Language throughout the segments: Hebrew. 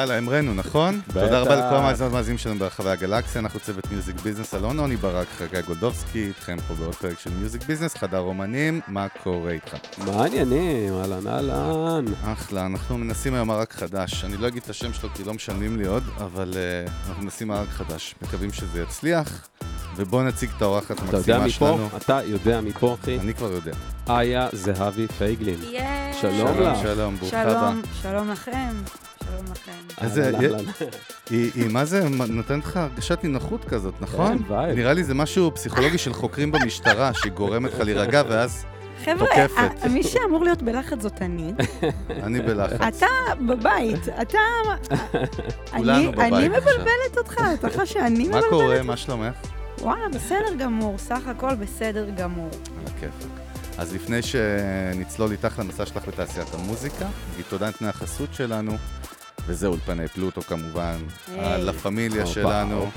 יאללה, המראנו, נכון? תודה רבה לכל המאזינות והמאזינים שלנו ברחבי הגלקסיה, אנחנו צוות מיוזיק ביזנס, אלון עוני ברק, חגי גולדובסקי, איתכם פה בעוד פרק של מיוזיק ביזנס, חדר אומנים, מה קורה איתך? מה העניינים? אהלן אהלן. אחלה, אנחנו מנסים היום ערק חדש, אני לא אגיד את השם שלו כי לא משלמים לי עוד, אבל uh, אנחנו מנסים ערק חדש, מקווים שזה יצליח, ובואו נציג את האורחת אתה יודע המקסימה? שלנו. אתה יודע מפה, אחי? אני כבר יודע. איה זהבי פייגלין. שלום לך. שלום, ברוכה הבאה. שלום, שלום לכם. שלום לכם. איזה- אהלן, אהלן. היא, היא מה זה נותנת לך הרגשת נינוחות כזאת, נכון? כן, וייב. נראה לי זה משהו פסיכולוגי של חוקרים במשטרה, שגורמת לך להירגע, ואז חבר'ה, מי שאמור להיות בלחץ זאת אני. אני בלחץ. אתה בבית, אתה... כולנו אני- בבית אני עכשיו. מבלבלת אותך, אתה חושב שאני מה מבלבלת? קורה? מה שלומך? וואלה, בסדר גמור, סך הכל בסדר גמור. על הכיפאק. אז לפני שנצלול איתך למסע שלך בתעשיית המוזיקה, נגיד תודה לנותני החסות שלנו, וזה אולפני פלוטו כמובן, היי. la familia שלנו.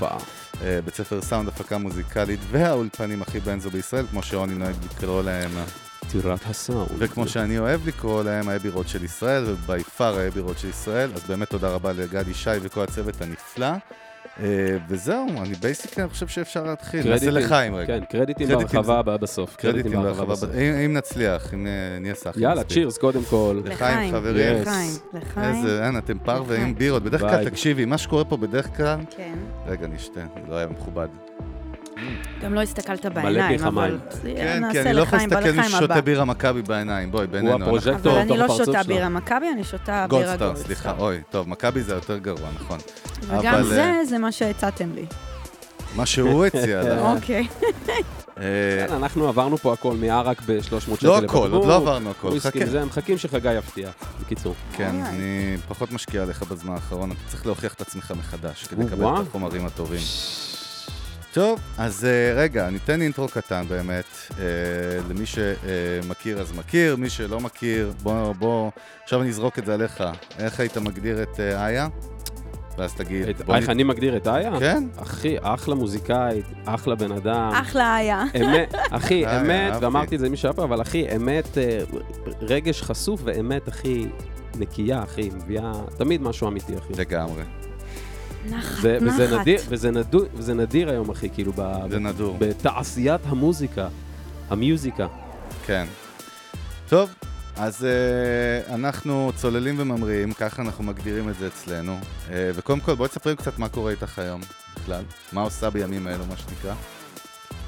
אה, בית ספר סאונד הפקה מוזיקלית, והאולפנים הכי בנזו בישראל, כמו שעוני נוהג לקרוא להם, טירת הסאונד. וכמו שאני אוהב לקרוא להם, ה Abbey Road של ישראל, ו by far ה Abbey Road של ישראל, אז באמת תודה רבה לגדי שי וכל הצוות הנפלא. אה, וזהו, אני basically, אני חושב שאפשר להתחיל. נעשה לחיים רגע. כן, קרדיטים בהרחבה הבאה בסוף. קרדיטים בהרחבה, בסוף. אם אם נצליח, אם אה, נהיה סאחים. יאללה, מספיק. צ'ירס קודם כל. לחיים, חברים. לחיים, לחיים. איזה, אין, אתם פרווה. עם בירות. בדרך כלל. תקשיבי, מה שקורה פה בדרך כלל... כן. רגע, נשתה, זה לא היה מכובד. גם לא הסתכלת בעיניים, אבל... כן, כי אני לא יכול להסתכל מי ששותה. בירה מכבי בעיניים. בואי, בינינו. אנחנו- הפרוז'קטור. אבל אני לא שותה. בירה מכבי, אני שותה בירה גולדסטאר, גולדסטאר. סליחה. אוי, טוב, מכבי זה יותר גרוע, נכון. וגם אבל, זה, אה, זה מה שהצעתם לי. מה שהוא הציע. אוקיי. אה, כן, אנחנו עברנו פה הכל מערק ב-300 שקל לא לבקבוק. הכל, עוד לא עברנו הכל. חכה. וזה, מחכים שחגי יפתיע. בקיצור. כן, אולי. אני פחות משקיע עליך בזמן האחרון, אתה צריך להוכיח את עצמך מחדש כדי לקבל. את החומרים הטובים. טוב, אז אה, רגע, ניתן אינטרו קטן באמת, אה, למי שמכיר אז מכיר, מי שלא מכיר, בוא, בוא, עכשיו אני אזרוק את זה עליך. איך היית מגדיר את אה, איה? ואז תגיד, את- בוא איך אני מגדיר את איה? כן? אחי, אחלה מוזיקאית, אחלה בן אדם. אחלה היה. אמת, אחי, אמת. ואמרתי את זה למי שהיה פה, אבל אחי, אמת, רגש חשוף ואמת, אחי, נקייה, אחי, מביאה תמיד משהו אמיתי, אחי. לגמרי, נחת, זה, וזה נחת. נדיר, וזה, נדור, וזה נדיר היום, אחי, כאילו, ב, זה נדור, בתעשיית המוזיקה, המיוזיקה. כן. טוב, אז אה, אנחנו צוללים וממריאים, ככה אנחנו מגדירים את זה אצלנו. אה, וקודם כל, בואי תספרי קצת מה קורה איתך היום בכלל. מה עושה בימים האלו, מה שנקרא.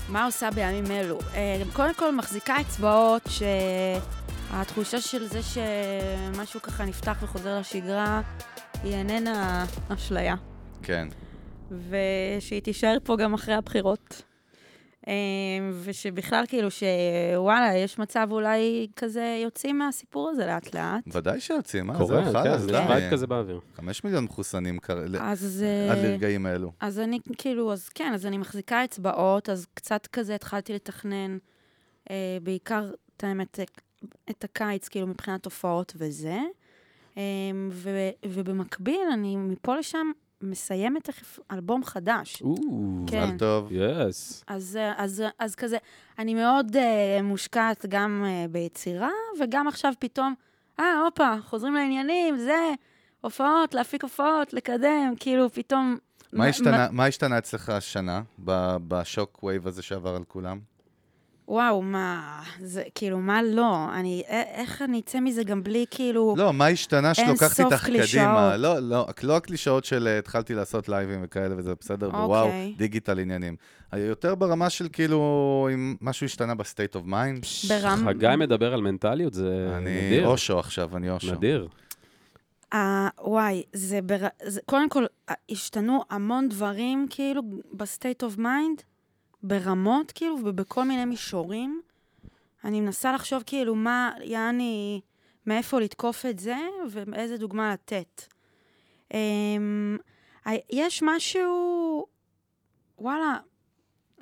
מה עושה בימים אלו? אה, קודם כל מחזיקה אצבעות שהתחושה של זה שמשהו ככה נפתח וחוזר לשגרה היא איננה אשליה, כן. ושהיא תישאר פה גם אחרי הבחירות. אה, ושבכלל כאילו שוואלה, יש מצב אולי כזה יוצאים מהסיפור הזה לאט לאט. ודאי שיוצאים, אה? קורה, כן, די. וייב כזה באוויר. חמש מיליון מחוסנים ל- אז... עד אה, לרגעים האלו. אז אני כאילו, אז כן, אז אני מחזיקה אצבעות, אז קצת כזה התחלתי לתכנן, אה, בעיקר, את האמת, את הקיץ, כאילו, מבחינת הופעות וזה. אה, ו, ובמקביל, אני מפה לשם מסיימת תכף אלבום חדש. כן. מזל טוב. יס. אז, אז, אז כזה, אני מאוד מושקעת גם ביצירה, וגם עכשיו פתאום, אה, הופה, חוזרים לעניינים, זה, הופעות, להפיק הופעות, לקדם, כאילו, פתאום... מה השתנה- מה השתנה אצלך השנה, ב- ב shock wave הזה שעבר על כולם? וואו, מה, זה, כאילו, מה לא? אני, איך אני אצא מזה גם בלי, כאילו... לא, מה השתנה אין שלוקחת סוף איתך קלישאות. קדימה? לא, לא, לא הקלישאות של אה, התחלתי לעשות לייבים וכאלה וזה בסדר, ווואו, אוקיי. digital עניינים. יותר ברמה של כאילו, אם משהו השתנה ב state of mind. ברם... חגי מדבר על מנטליות, זה אני נדיר. אושו עכשיו, אני אושו. נדיר. אה, וואי, זה, בר... זה... קודם כל, אה, השתנו המון דברים, כאילו, ב state of mind, ברמות, כאילו, ובכל מיני מישורים. אני מנסה לחשוב, כאילו, מה, יעני... מאיפה לתקוף את זה ואיזה דוגמה לתת. ה- יש משהו, וואלה,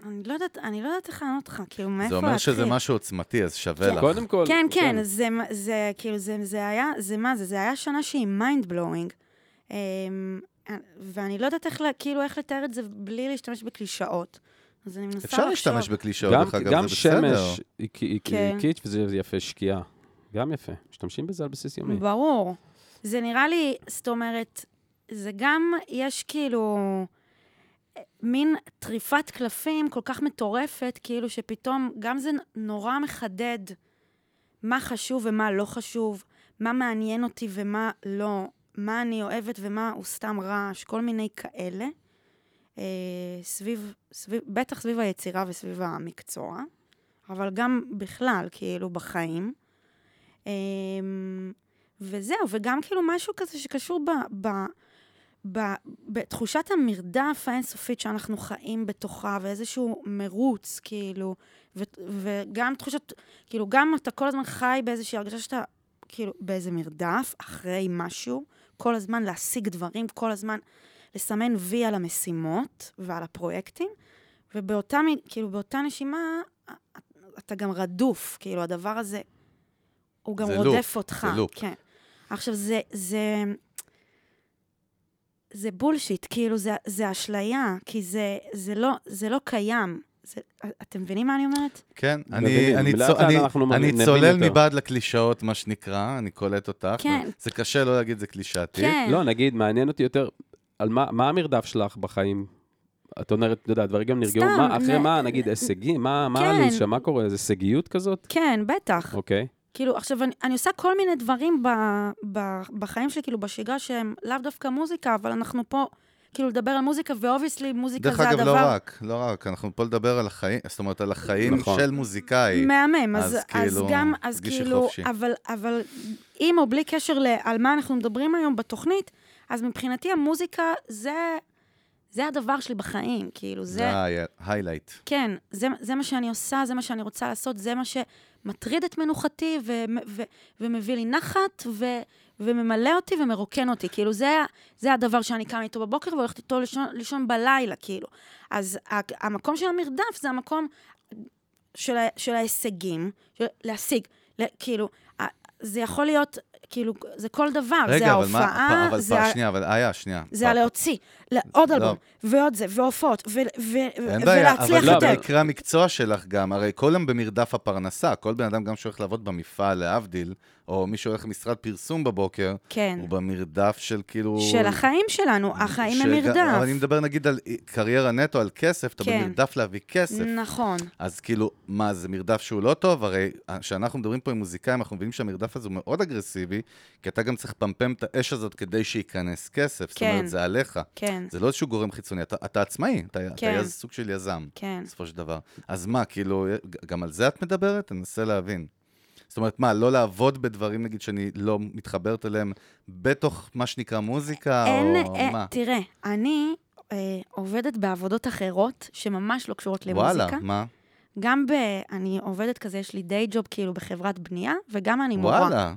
אני לא יודעת, אני לא יודעת איך לענות לך, כאילו, מאיפה זה להתחיל. אומר שזה משהו עוצמתי, אז שווה לך. קודם כל... כן, כן, זה, זה כאילו, זה, זה היה, זה מה זה? זה היה שנה שהיא mind blowing. ואני לא יודעת איך, כאילו, איך לתאר את זה בלי להשתמש בקלישאות. אז אני מנסה לחשוב. אפשר להשתמש בקלישאות, גם, דרך אגב, גם זה בסדר. שמש היא, היא כן. וזה יפה, שקיעה. גם יפה. משתמשים בזה על בסיס יומי. ברור. זה נראה לי, זאת אומרת, זה גם, יש כאילו מין טריפת קלפים כל כך מטורפת, כאילו שפתאום גם זה נורא מחדד מה חשוב ומה לא חשוב, מה מעניין אותי ומה לא, מה אני אוהבת ומה הוא סתם רעש, כל מיני כאלה. אה, סביב, סביב, בטח סביב היצירה וסביב המקצוע, אבל גם בכלל, כאילו, בחיים. אמ, וזהו, וגם כאילו משהו כזה שקשור ב, ב, ב, בתחושת המרדף האינסופית שאנחנו חיים בתוכה, ואיזשהו מרוץ, כאילו, ו, וגם תחושת, כאילו, גם אתה כל הזמן חי באיזושהי הרגשה שאתה, כאילו, באיזה מרדף, אחרי משהו, כל הזמן להשיג דברים, כל הזמן לסמן וי על המשימות ועל הפרויקטים, ובאותה, מ- כאילו, באותה נשימה, אתה גם רדוף, כאילו, הדבר הזה, הוא גם רודף לופ, אותך. זה לופ. כן. עכשיו, זה, זה, זה בולשיט, כאילו, זה, זה אשליה, כי זה, זה, לא, זה לא קיים. זה, אתם מבינים מה אני אומרת? כן, אני, אני, צו, אני, אני צולל יותר. מבעד לקלישאות, מה שנקרא, אני קולט אותך. כן. זה קשה לא להגיד זה קלישאתי. כן. לא, נגיד, מעניין אותי יותר, על מה, מה המרדף שלך בחיים? את אומרת, אתה יודע, דברים גם נרגעו, סתם, מה, אחרי נ- מה, נגיד, הישגים? מה, מה כן. הלו"ז שם? מה קורה? איזה הישגיות כזאת? כן, בטח. אוקיי. כאילו, עכשיו, אני, אני עושה כל מיני דברים ב, ב, בחיים שלי, כאילו, בשגרה, שהם לאו דווקא מוזיקה, אבל אנחנו פה, כאילו, לדבר על מוזיקה, ו obviously, מוזיקה דרך זה אגב, הדבר... לא רק, לא רק, אנחנו פה לדבר על החיים, זאת אומרת, על החיים נכון. של מוזיקאי. מהמם, אז, אז אז, כאילו, גם, אז כאילו, חופשי. אבל, אבל עם או בלי קשר ל- על מה אנחנו מדברים היום בתוכנית, אז מבחינתי המוזיקה זה, זה הדבר שלי בחיים, כאילו, זה, זה ההיילייט. כן, זה, זה מה שאני עושה, זה מה שאני רוצה לעשות, זה מה שמטריד את מנוחתי ו, ו, ומביא לי נחת ו, וממלא אותי ומרוקן אותי. כאילו, זה, זה הדבר שאני קמה איתו בבוקר והולכת איתו לישון, לישון בלילה, כאילו. אז ה- המקום של המרדף זה המקום של, של ההישגים, של להשיג, ל- כאילו, זה יכול להיות, כאילו, זה כל דבר, זה רגע, אבל מה, ההופעה, אבל זה, פעם, ה- שנייה, אבל איה, שנייה. זה. הלהוציא, עוד לא. אלבום, ועוד זה, והופעות, ו- ו- אין בעיה, אבל לא. במקרה המקצוע שלך גם, הרי כולם במרדף הפרנסה, כל בן אדם גם שהולך לעבוד במפעל, להבדיל, או מי שהולך למשרד פרסום בבוקר, כן. הוא במרדף של כאילו... של החיים שלנו, החיים הם מרדף. אבל אני מדבר נגיד על קריירה נטו, על כסף, אתה כן. במרדף להביא כסף. נכון, אז כאילו, מה, זה מרדף שהוא לא טוב? הרי כשאנחנו מדברים פה עם מוזיקאים, אנחנו מבינים שהמרדף הזה הוא מאוד אגרסיבי, כי אתה גם צריך לפמפם את האש הזאת כדי שייכנס כסף. זאת כן. אומרת, זה עליך. כן, זה לא איזשהו גורם חיצוני, אתה, אתה עצמאי, אתה, אתה כן. יז, סוג של יזם, כן. בסופו של דבר. אז מה, כאילו, גם על זה את מדברת? אני מנסה להבין. זאת אומרת, מה, לא לעבוד בדברים, נגיד, שאני לא מתחברת אליהם בתוך מה שנקרא מוזיקה, אין, או אין, מה? תראה, אני אה, עובדת בעבודות אחרות שממש לא קשורות למוזיקה. וואלה, מה? גם ב... אני עובדת כזה, יש לי דיי ג'וב כאילו בחברת בנייה, וגם אני מורה. וואלה.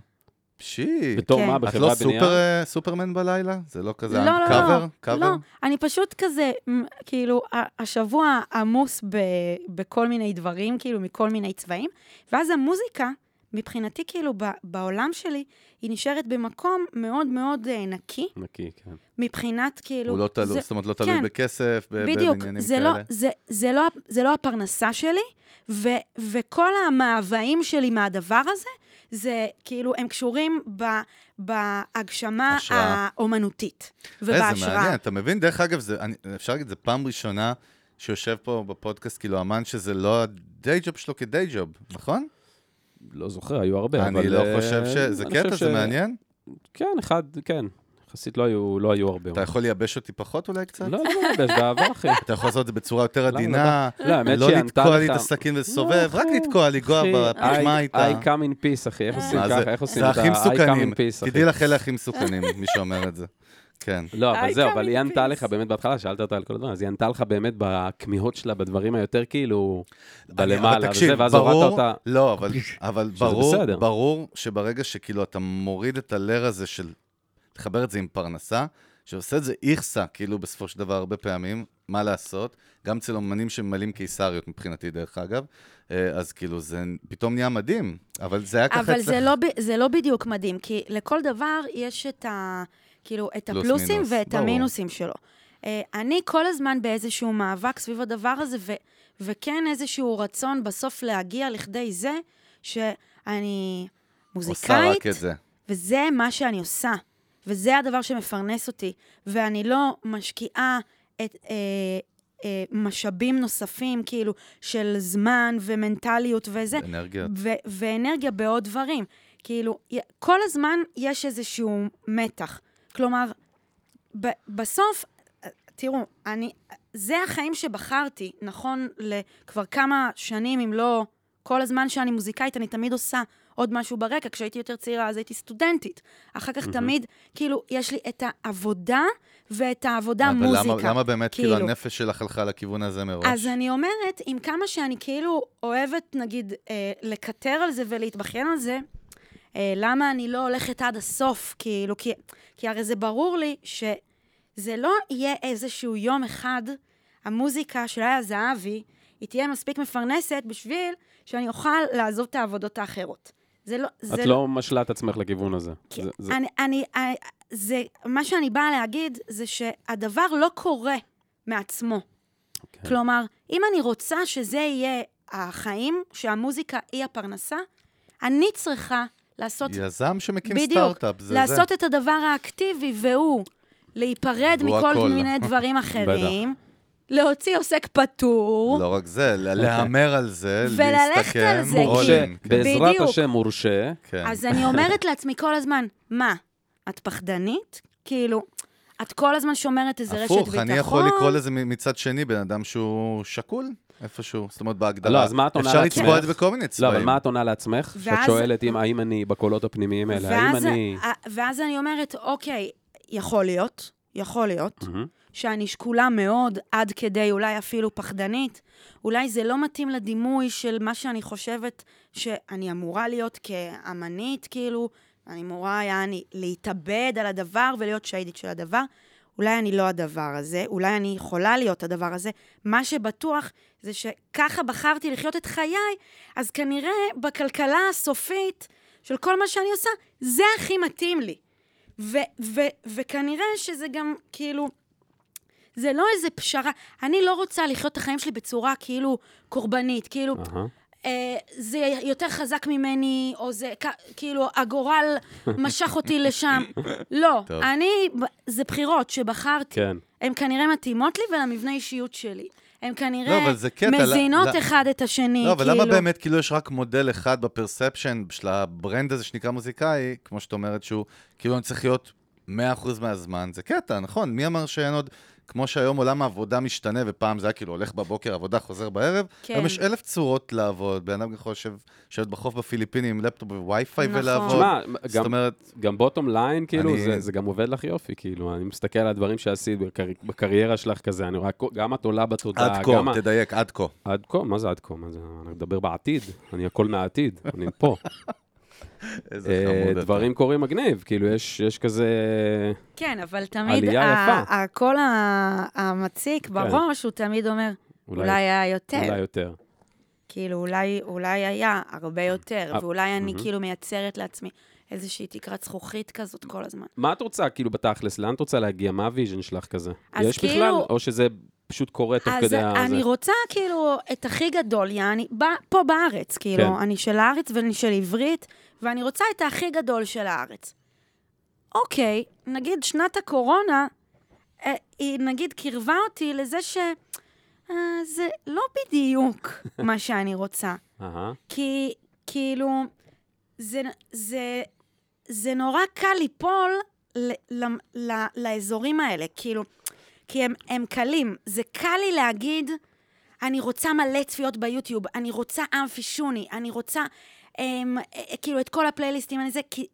פשי. בתור כן. מה, את לא בחברת בנייה? סופר, אה, סופרמן בלילה? זה לא כזה לא, לא, לא, קאבר? לא, קאבר? לא, אני פשוט כזה, כאילו, השבוע עמוס ב, בכל מיני דברים, כאילו, מכל מיני צבעים, ואז המוזיקה, מבחינתי, כאילו, ב, בעולם שלי, היא נשארת במקום מאוד מאוד אה, נקי, נקי, כן. מבחינת, כאילו... הוא לא תלוי, זה- זאת אומרת, לא תלוי כן. בכסף, ב- בדיוק, בעניינים זה כאלה. לא, זה, זה, לא, זה לא הפרנסה שלי, ו, וכל המאוויים שלי מהדבר הזה, זה כאילו, הם קשורים ב, בהגשמה השראה. האומנותית איזה ובהשראה. מעניין, אתה מבין? דרך אגב, זה, אני, אפשר להגיד, זו פעם ראשונה שיושב פה בפודקאסט, כאילו, אמן שזה לא הדיי ג'וב שלו כדיי ג'וב, נכון? לא זוכר, היו הרבה, אבל... אני לא אה, חושב ש... זה אני קטע, חושב זה ש- מעניין? כן, אחד, כן. יחסית לא היו, לא היו הרבה. אתה יכול לייבש אותי פחות אולי קצת? לא, לא, לא, באהבה, אחי. אתה יכול לעשות את זה בצורה יותר? עדינה, לא, לא לתקוע לי את הסכין לא, ולסובב, רק לתקוע, בפשמה I- איתה. I come in peace, אחי. איך עושים מה ככה? איך עושים את הכי ה- I come in peace, אחי? תדעי לך, אלה הכי מסוכנים, מי שאומר את זה. כן. לא, אבל זהו, אבל היא ענתה. לך באמת בהתחלה, שאלת אותה על כל הדברים, אז היא ענתה לך באמת בכמיהות שלה, בדברים היותר כאילו, בלמעלה, וזה, ואז הורדת אותה. לא, אבל, ברור. ברור שברגע שכאילו אתה מוריד את הלר הזה של לחבר את זה עם פרנסה, שעושה את זה איכסה, כאילו בסופו של דבר הרבה פעמים, מה לעשות? גם אצל אומנים שממלאים קיסריות מבחינתי, דרך אגב, אה, אז כאילו זה פתאום נהיה מדהים, אבל זה היה ככה אבל. זה לא, זה לא בדיוק מדהים, כי לכל דבר יש את ה... כאילו, את פלוס הפלוסים מינוס, ואת ברור. המינוסים שלו. אה, אני כל הזמן באיזשהו מאבק סביב הדבר הזה, ו- וכן איזשהו רצון בסוף להגיע לכדי זה שאני מוזיקאית. וזה מה שאני עושה, וזה הדבר שמפרנס אותי, ואני לא משקיעה את אה, אה, משאבים נוספים, כאילו, של זמן ומנטליות וזה, אנרגיות. ו- ואנרגיה בעוד דברים. כאילו, כל הזמן יש איזשהו מתח. כלומר, ב- בסוף, תראו, אני, זה החיים שבחרתי, נכון, לכבר כמה שנים, אם לא כל הזמן שאני מוזיקאית, אני תמיד עושה עוד משהו ברקע. כשהייתי יותר צעירה, אז הייתי סטודנטית. אחר כך תמיד, כאילו, יש לי את העבודה ואת העבודה אבל מוזיקה. למה, למה באמת כאילו כאילו. הנפש שלך הלכה לכיוון הזה מראש? אז אני אומרת, עם כמה שאני כאילו אוהבת, נגיד, אה, לקטר על זה ולהתבכיין על זה, אה, למה אני לא הולכת עד הסוף? כאילו, כי, כי הרי זה ברור לי שזה לא יהיה איזשהו יום אחד, המוזיקה של איה זהבי, היא תהיה מספיק מפרנסת בשביל שאני אוכל לעזוב את העבודות האחרות. זה לא... זה את לא משלה את עצמך לכיוון הזה. כי זה- זה- אני, אני, אני, זה, מה שאני באה להגיד זה שהדבר לא קורה מעצמו. כן. כלומר, אם אני רוצה שזה יהיה החיים, שהמוזיקה היא הפרנסה, אני צריכה לעשות, יזם שמקים בדיוק, סטארט-אפ, זה לעשות זה. את הדבר האקטיבי, והוא להיפרד מכל הכל. מיני דברים אחרים, להוציא עוסק פטור, לא רק זה, להמר על זה, וללכת על זה, מורשה. בעזרת. השם מורשה. כן. אז אני אומרת לעצמי כל הזמן, מה, את פחדנית? כאילו, את כל הזמן שומרת איזה רשת ביטחון? הפוך, אני יכול לקרוא לזה מצד שני, בן אדם שהוא שקול איפשהו, זאת אומרת, בהגדרה. לא, אז מה את עונה אפשר לעצמך? לצבוע את זה בכל מיני לא, צבעים. אבל מה את עונה לעצמך? שאת שואלת אם האם אני בקולות הפנימיים האלה, האם אני... ואז אני אומרת, אוקיי, יכול להיות, יכול להיות. שאני שקולה מאוד, עד כדי אולי אפילו פחדנית. אולי זה לא מתאים לדימוי של מה שאני חושבת שאני אמורה להיות כאמנית, כאילו, אני אמורה, יעני, להתאבד על הדבר ולהיות שהידית של הדבר. אולי אני לא הדבר הזה, אולי אני יכולה להיות הדבר הזה. מה שבטוח זה שככה בחרתי לחיות את חיי, אז כנראה בכלכלה הסופית של כל מה שאני עושה, זה הכי מתאים לי. ו- ו- וכנראה שזה גם, כאילו, זה לא איזה פשרה. אני לא רוצה לחיות את החיים שלי בצורה כאילו קורבנית, כאילו. אה, זה יותר חזק ממני, או זה כאילו, הגורל משך אותי לשם. לא, טוב. אני, זה בחירות שבחרתי. כן. הן כנראה מתאימות לי ולמבנה אישיות שלי. הן לא, כנראה אבל זה קטע, מזינות לא- אחד את השני, לא, אבל כאילו. למה באמת כאילו יש רק מודל אחד ב perception של ה brand הזה שנקרא מוזיקאי, כמו שאת אומרת שהוא כאילו אני צריך להיות 100% מהזמן, זה קטע, נכון? מי אמר שאין עוד, כמו שהיום עולם העבודה משתנה, ופעם זה היה כאילו הולך בבוקר, עבודה חוזר בערב, כן. היום יש אלף צורות לעבוד, בן אדם יכול לשבת בחוף בפיליפינים עם לפטופ ווי-פיי נכון. ולעבוד. תשמע, גם- אומרת, גם bottom line, כאילו, אני- זה, זה גם עובד לך יופי, כאילו, אני מסתכל על הדברים שעשית בקר... בקריירה שלך כזה, אני רואה, גם את עולה בתודעה, עד כה, תדייק, עד כה. עד כה? מה זה עד כה? מה זה? אני מדבר בעתיד, אני הכל מהעתיד, אני פה. איזה אה, חמוד אתה. דברים קורים מגניב, כאילו, יש, יש כזה... כן, אבל תמיד. הקול המציק בראש, הוא תמיד אומר, אולי- אולי היה יותר. אולי יותר. כאילו, אולי, אולי היה הרבה יותר, אה, ואולי אני. כאילו מייצרת לעצמי איזושהי תקרת זכוכית כזאת כל הזמן. מה את רוצה, כאילו, בתכלס? לאן את רוצה להגיע? מה ה vision שלך כזה? יש בכלל? כאילו- או שזה פשוט קורה תוך אז כדי ה... אני זה? רוצה כאילו את הכי גדול, יעני, פה בארץ, כאילו, כן. אני של הארץ ואני של עברית, ואני רוצה את הכי גדול של הארץ. אוקיי, נגיד שנת הקורונה, אה, היא נגיד קירבה אותי לזה ש... אה, זה לא בדיוק מה שאני רוצה. כי כאילו, זה, זה, זה נורא קל ליפול ל, ל, ל, לאזורים האלה, כאילו, כי הם, הם קלים. זה קל לי להגיד, אני רוצה מלא צפיות ביוטיוב, אני רוצה אמפי שוני, אני רוצה אמ, אה, כאילו, את כל הפלייליסטים, אני זה, כי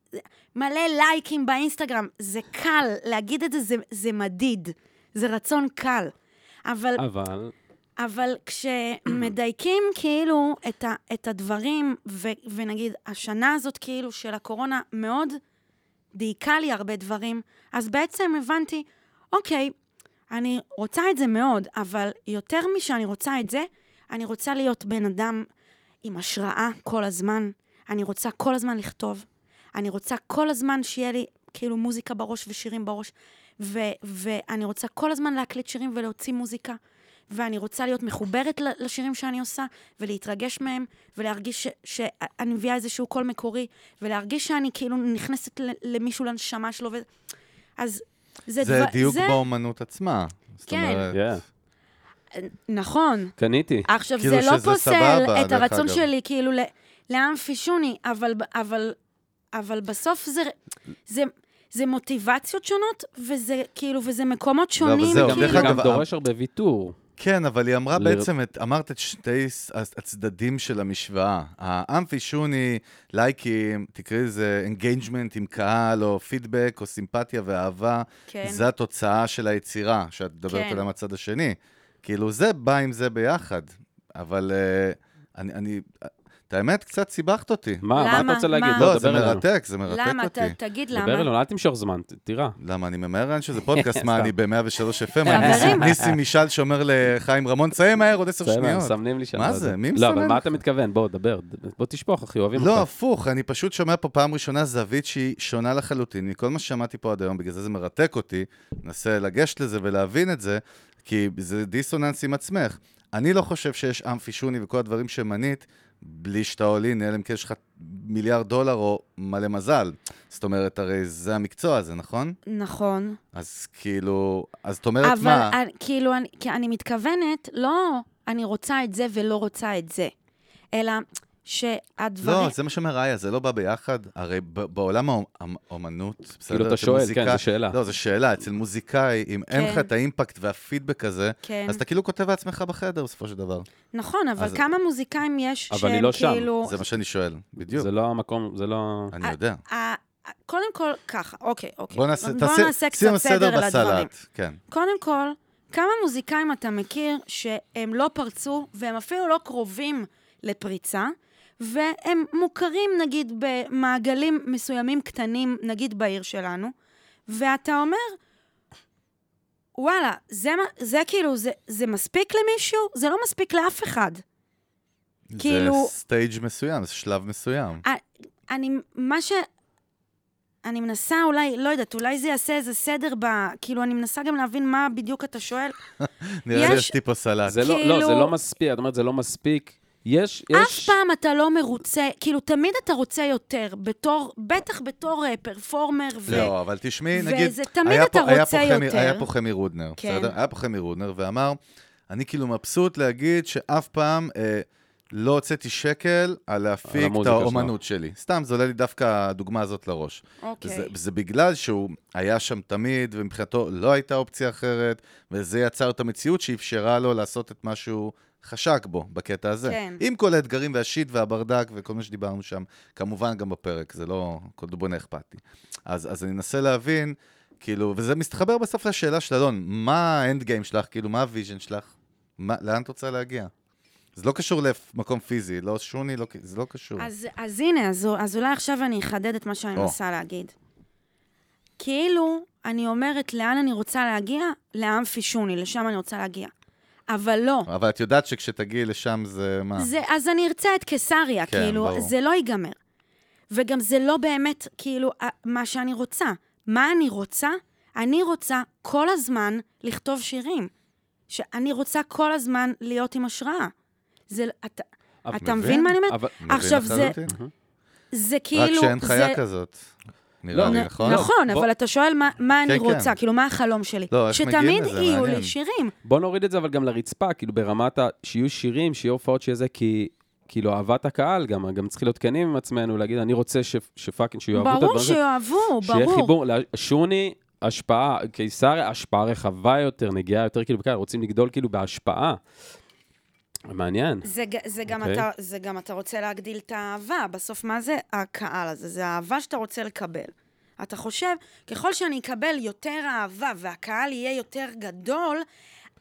מלא לייקים באינסטגרם. זה קל, להגיד את זה, זה, זה מדיד. זה רצון קל. אבל, אבל, אבל כשמדייקים כאילו את, ה, את הדברים, ו, ונגיד, השנה הזאת כאילו של הקורונה מאוד דייקה לי הרבה דברים, אז בעצם הבנתי, אוקיי, אני רוצה את זה מאוד, אבל יותר משאני רוצה את זה, אני רוצה להיות בן אדם עם השראה כל הזמן. אני רוצה כל הזמן לכתוב. אני רוצה כל הזמן שיהיה לי כאילו מוזיקה בראש ושירים בראש. ו- ואני רוצה כל הזמן להקליט שירים ולהוציא מוזיקה. ואני רוצה להיות מחוברת לשירים שאני עושה, ולהתרגש מהם, ולהרגיש ש- שאני מביאה איזשהו קול מקורי, ולהרגיש שאני כאילו נכנסת למישהו לנשמה שלו. ו... אז זה, זה דבר- דיוק זה... באומנות עצמה. זאת כן. אומרת, yeah, נכון. קניתי. עכשיו, כאילו זה לא פוסל סבבה, את הרצון אגב. שלי, כאילו, ל- לאמפי שוני, אבל, אבל, אבל בסוף זה, זה, זה מוטיבציות שונות, וזה כאילו, וזה מקומות לא, אבל שונים. זהו, כאילו. דרך זה אגב, גם דורש הרבה ויתור. כן, אבל היא אמרה ל- בעצם, את, אמרת את שתי הצדדים של המשוואה. האמפי שוני, לייקים, תקראי לזה engagement עם קהל, או פידבק, או סימפתיה ואהבה, כן. זה התוצאה של היצירה, שאת מדברת כן. עליה מהצד השני. כאילו, זה בא עם זה ביחד. אבל uh, אני, אני, את האמת, קצת סיבכת אותי. מה, מה למה? אתה רוצה להגיד? מה? בוא, לא, זה דבר. מרתק, זה מרתק למה? אותי. תגיד דבר למה. אלינו, אל תמשוך זמן, ת- תירה. למה, אני ממהר לאן שזה פודקאסט, מה. אני ב-103 FM? חברים. ניסים משאל שאומר לחיים רמון, תסיים מהר, עוד עשר בסדר, שניות. מסמנים לי שם. מה לא זה? מי לא, מסמן אבל מה? אתה מתכוון? בוא, דבר. בוא תשפוך, אחי, אוהבים לא, אותך. הפוך, אני פשוט שומע פה פעם ראשונה זווית שהיא שונה לחלוטין מכל מה ששמעתי פה עד היום, בגלל זה זה מרתק אותי, מנסה לגשת לזה ולהבין את זה, כי זה דיסוננס עם עצמך. אני לא חושב שיש אמפי שוני וכל הדברים שמנית, בלי שאתה עולין, אלא אם כן יש לך מיליארד דולר או מלא מזל. זאת אומרת, הרי זה המקצוע הזה, נכון? נכון. אז כאילו, אז את אומרת אבל מה? אני, כאילו, אני, אני מתכוונת, לא אני רוצה את זה ולא רוצה את זה, אלא שהדברים... לא, זה מה שאומר ראיה, זה לא בא ביחד. הרי בעולם האומ- האומנות, בסדר? כאילו, אתה שואל, כן, זו שאלה. לא, זו שאלה. אצל מוזיקאי, אם אין לך כן. את האימפקט והפידבק הזה, כן. אז אתה כאילו כותב לעצמך בחדר בסופו של דבר. נכון, אבל אז- כמה מוזיקאים יש אבל שהם אני לא שם. כאילו... זה מה שאני שואל, בדיוק. זה לא המקום, זה לא... אני יודע. קודם כל, ככה, אוקיי, אוקיי. בוא נעשה, בוא תעשה, נעשה קצת סדר. בסלט. כן. קודם כל, כמה מוזיקאים אתה מכיר שהם לא פרצו, והם אפילו לא קרובים לפריצה, והם מוכרים, נגיד, במעגלים מסוימים קטנים, נגיד בעיר שלנו, ואתה אומר, וואלה, זה, מה- זה כאילו, זה, זה מספיק למישהו? זה לא מספיק לאף אחד. כאילו- זה סטייג' מסוים, זה שלב מסוים. אני, מה ש... אני מנסה אולי, לא יודעת, אולי זה יעשה איזה סדר ב... כאילו, אני מנסה גם להבין מה בדיוק אתה שואל. נראה לי יש- טיפו סלט. זה לא, לא, כאילו- זה לא מספיק, את אומרת, זה לא מספיק. יש, אף יש... פעם אתה לא מרוצה, כאילו, תמיד אתה רוצה יותר, בתור, בטח בתור אה, פרפורמר, ו... לא, אבל תשמעי, וזה נגיד, תמיד היה אתה פה- היה רוצה חמי- יותר. היה פה חמי רודנר, כן. בסדר? היה פה חמי רודנר, ואמר, אני כאילו מבסוט להגיד שאף פעם אה, לא הוצאתי שקל על להפיק את האומנות שלי. סתם, זה עולה לי דווקא הדוגמה הזאת לראש. אוקיי. זה, זה בגלל שהוא היה שם תמיד, ומבחינתו לא הייתה אופציה אחרת, וזה יצר את המציאות שאפשרה לו לעשות את מה שהוא חשק בו, בקטע הזה. כן. עם כל האתגרים והשיט והברדק וכל מה שדיברנו שם, כמובן גם בפרק, זה לא כל דובונה אכפת לי. אז, אז אני אנסה להבין, כאילו, וזה מתחבר בסוף לשאלה של אלון, מה ה end game שלך, כאילו, מה ה vision שלך? מה, לאן את רוצה להגיע? זה לא קשור למקום פיזי, לא שוני, לא, זה לא קשור. אז, אז הנה, אז, אז אולי עכשיו אני אחדד את מה שאני. מנסה להגיד. כאילו, אני אומרת לאן אני רוצה להגיע, לאמפי שוני, לשם אני רוצה להגיע. אבל לא. אבל את יודעת שכשתגיעי לשם זה מה? זה, אז אני ארצה את קיסריה, כן, כאילו, ברור. זה לא ייגמר. וגם זה לא באמת, כאילו, מה שאני רוצה. מה אני רוצה? אני רוצה כל הזמן לכתוב שירים. שאני רוצה כל הזמן להיות עם השראה. זה, אתה, אתה מבין מה אני אומרת? מבין עכשיו, זה, לחלוטין. זה כאילו... רק שאין חיה זה, כזאת. נראה לי, נ- נכון? נכון, אבל אתה שואל מה, אני כן, רוצה, כן. כאילו, מה החלום שלי? לא, שתמיד? יהיו. לי שירים. בוא נוריד את זה אבל גם לרצפה, כאילו ברמת ה... שיהיו שירים, שיהיו הופעות שיהיה זה, כי... כאילו אהבת הקהל גם, גם צריך להיות כנים עם עצמנו, להגיד, אני רוצה ש- שפאקינג, שיאהבו את ברור הדברים האלה. שיאהבו, שיהיה ברור. חיבור, שוני, השפעה, קיסריה, השפעה רחבה יותר, נגיעה יותר, כאילו, כאלה, רוצים לגדול כאילו בהשפעה. מעניין. זה, זה, גם אוקיי. אתה, זה גם אתה רוצה להגדיל את האהבה. בסוף, מה זה הקהל הזה? זה האהבה שאתה רוצה לקבל. אתה חושב, ככל שאני אקבל יותר אהבה והקהל יהיה יותר גדול,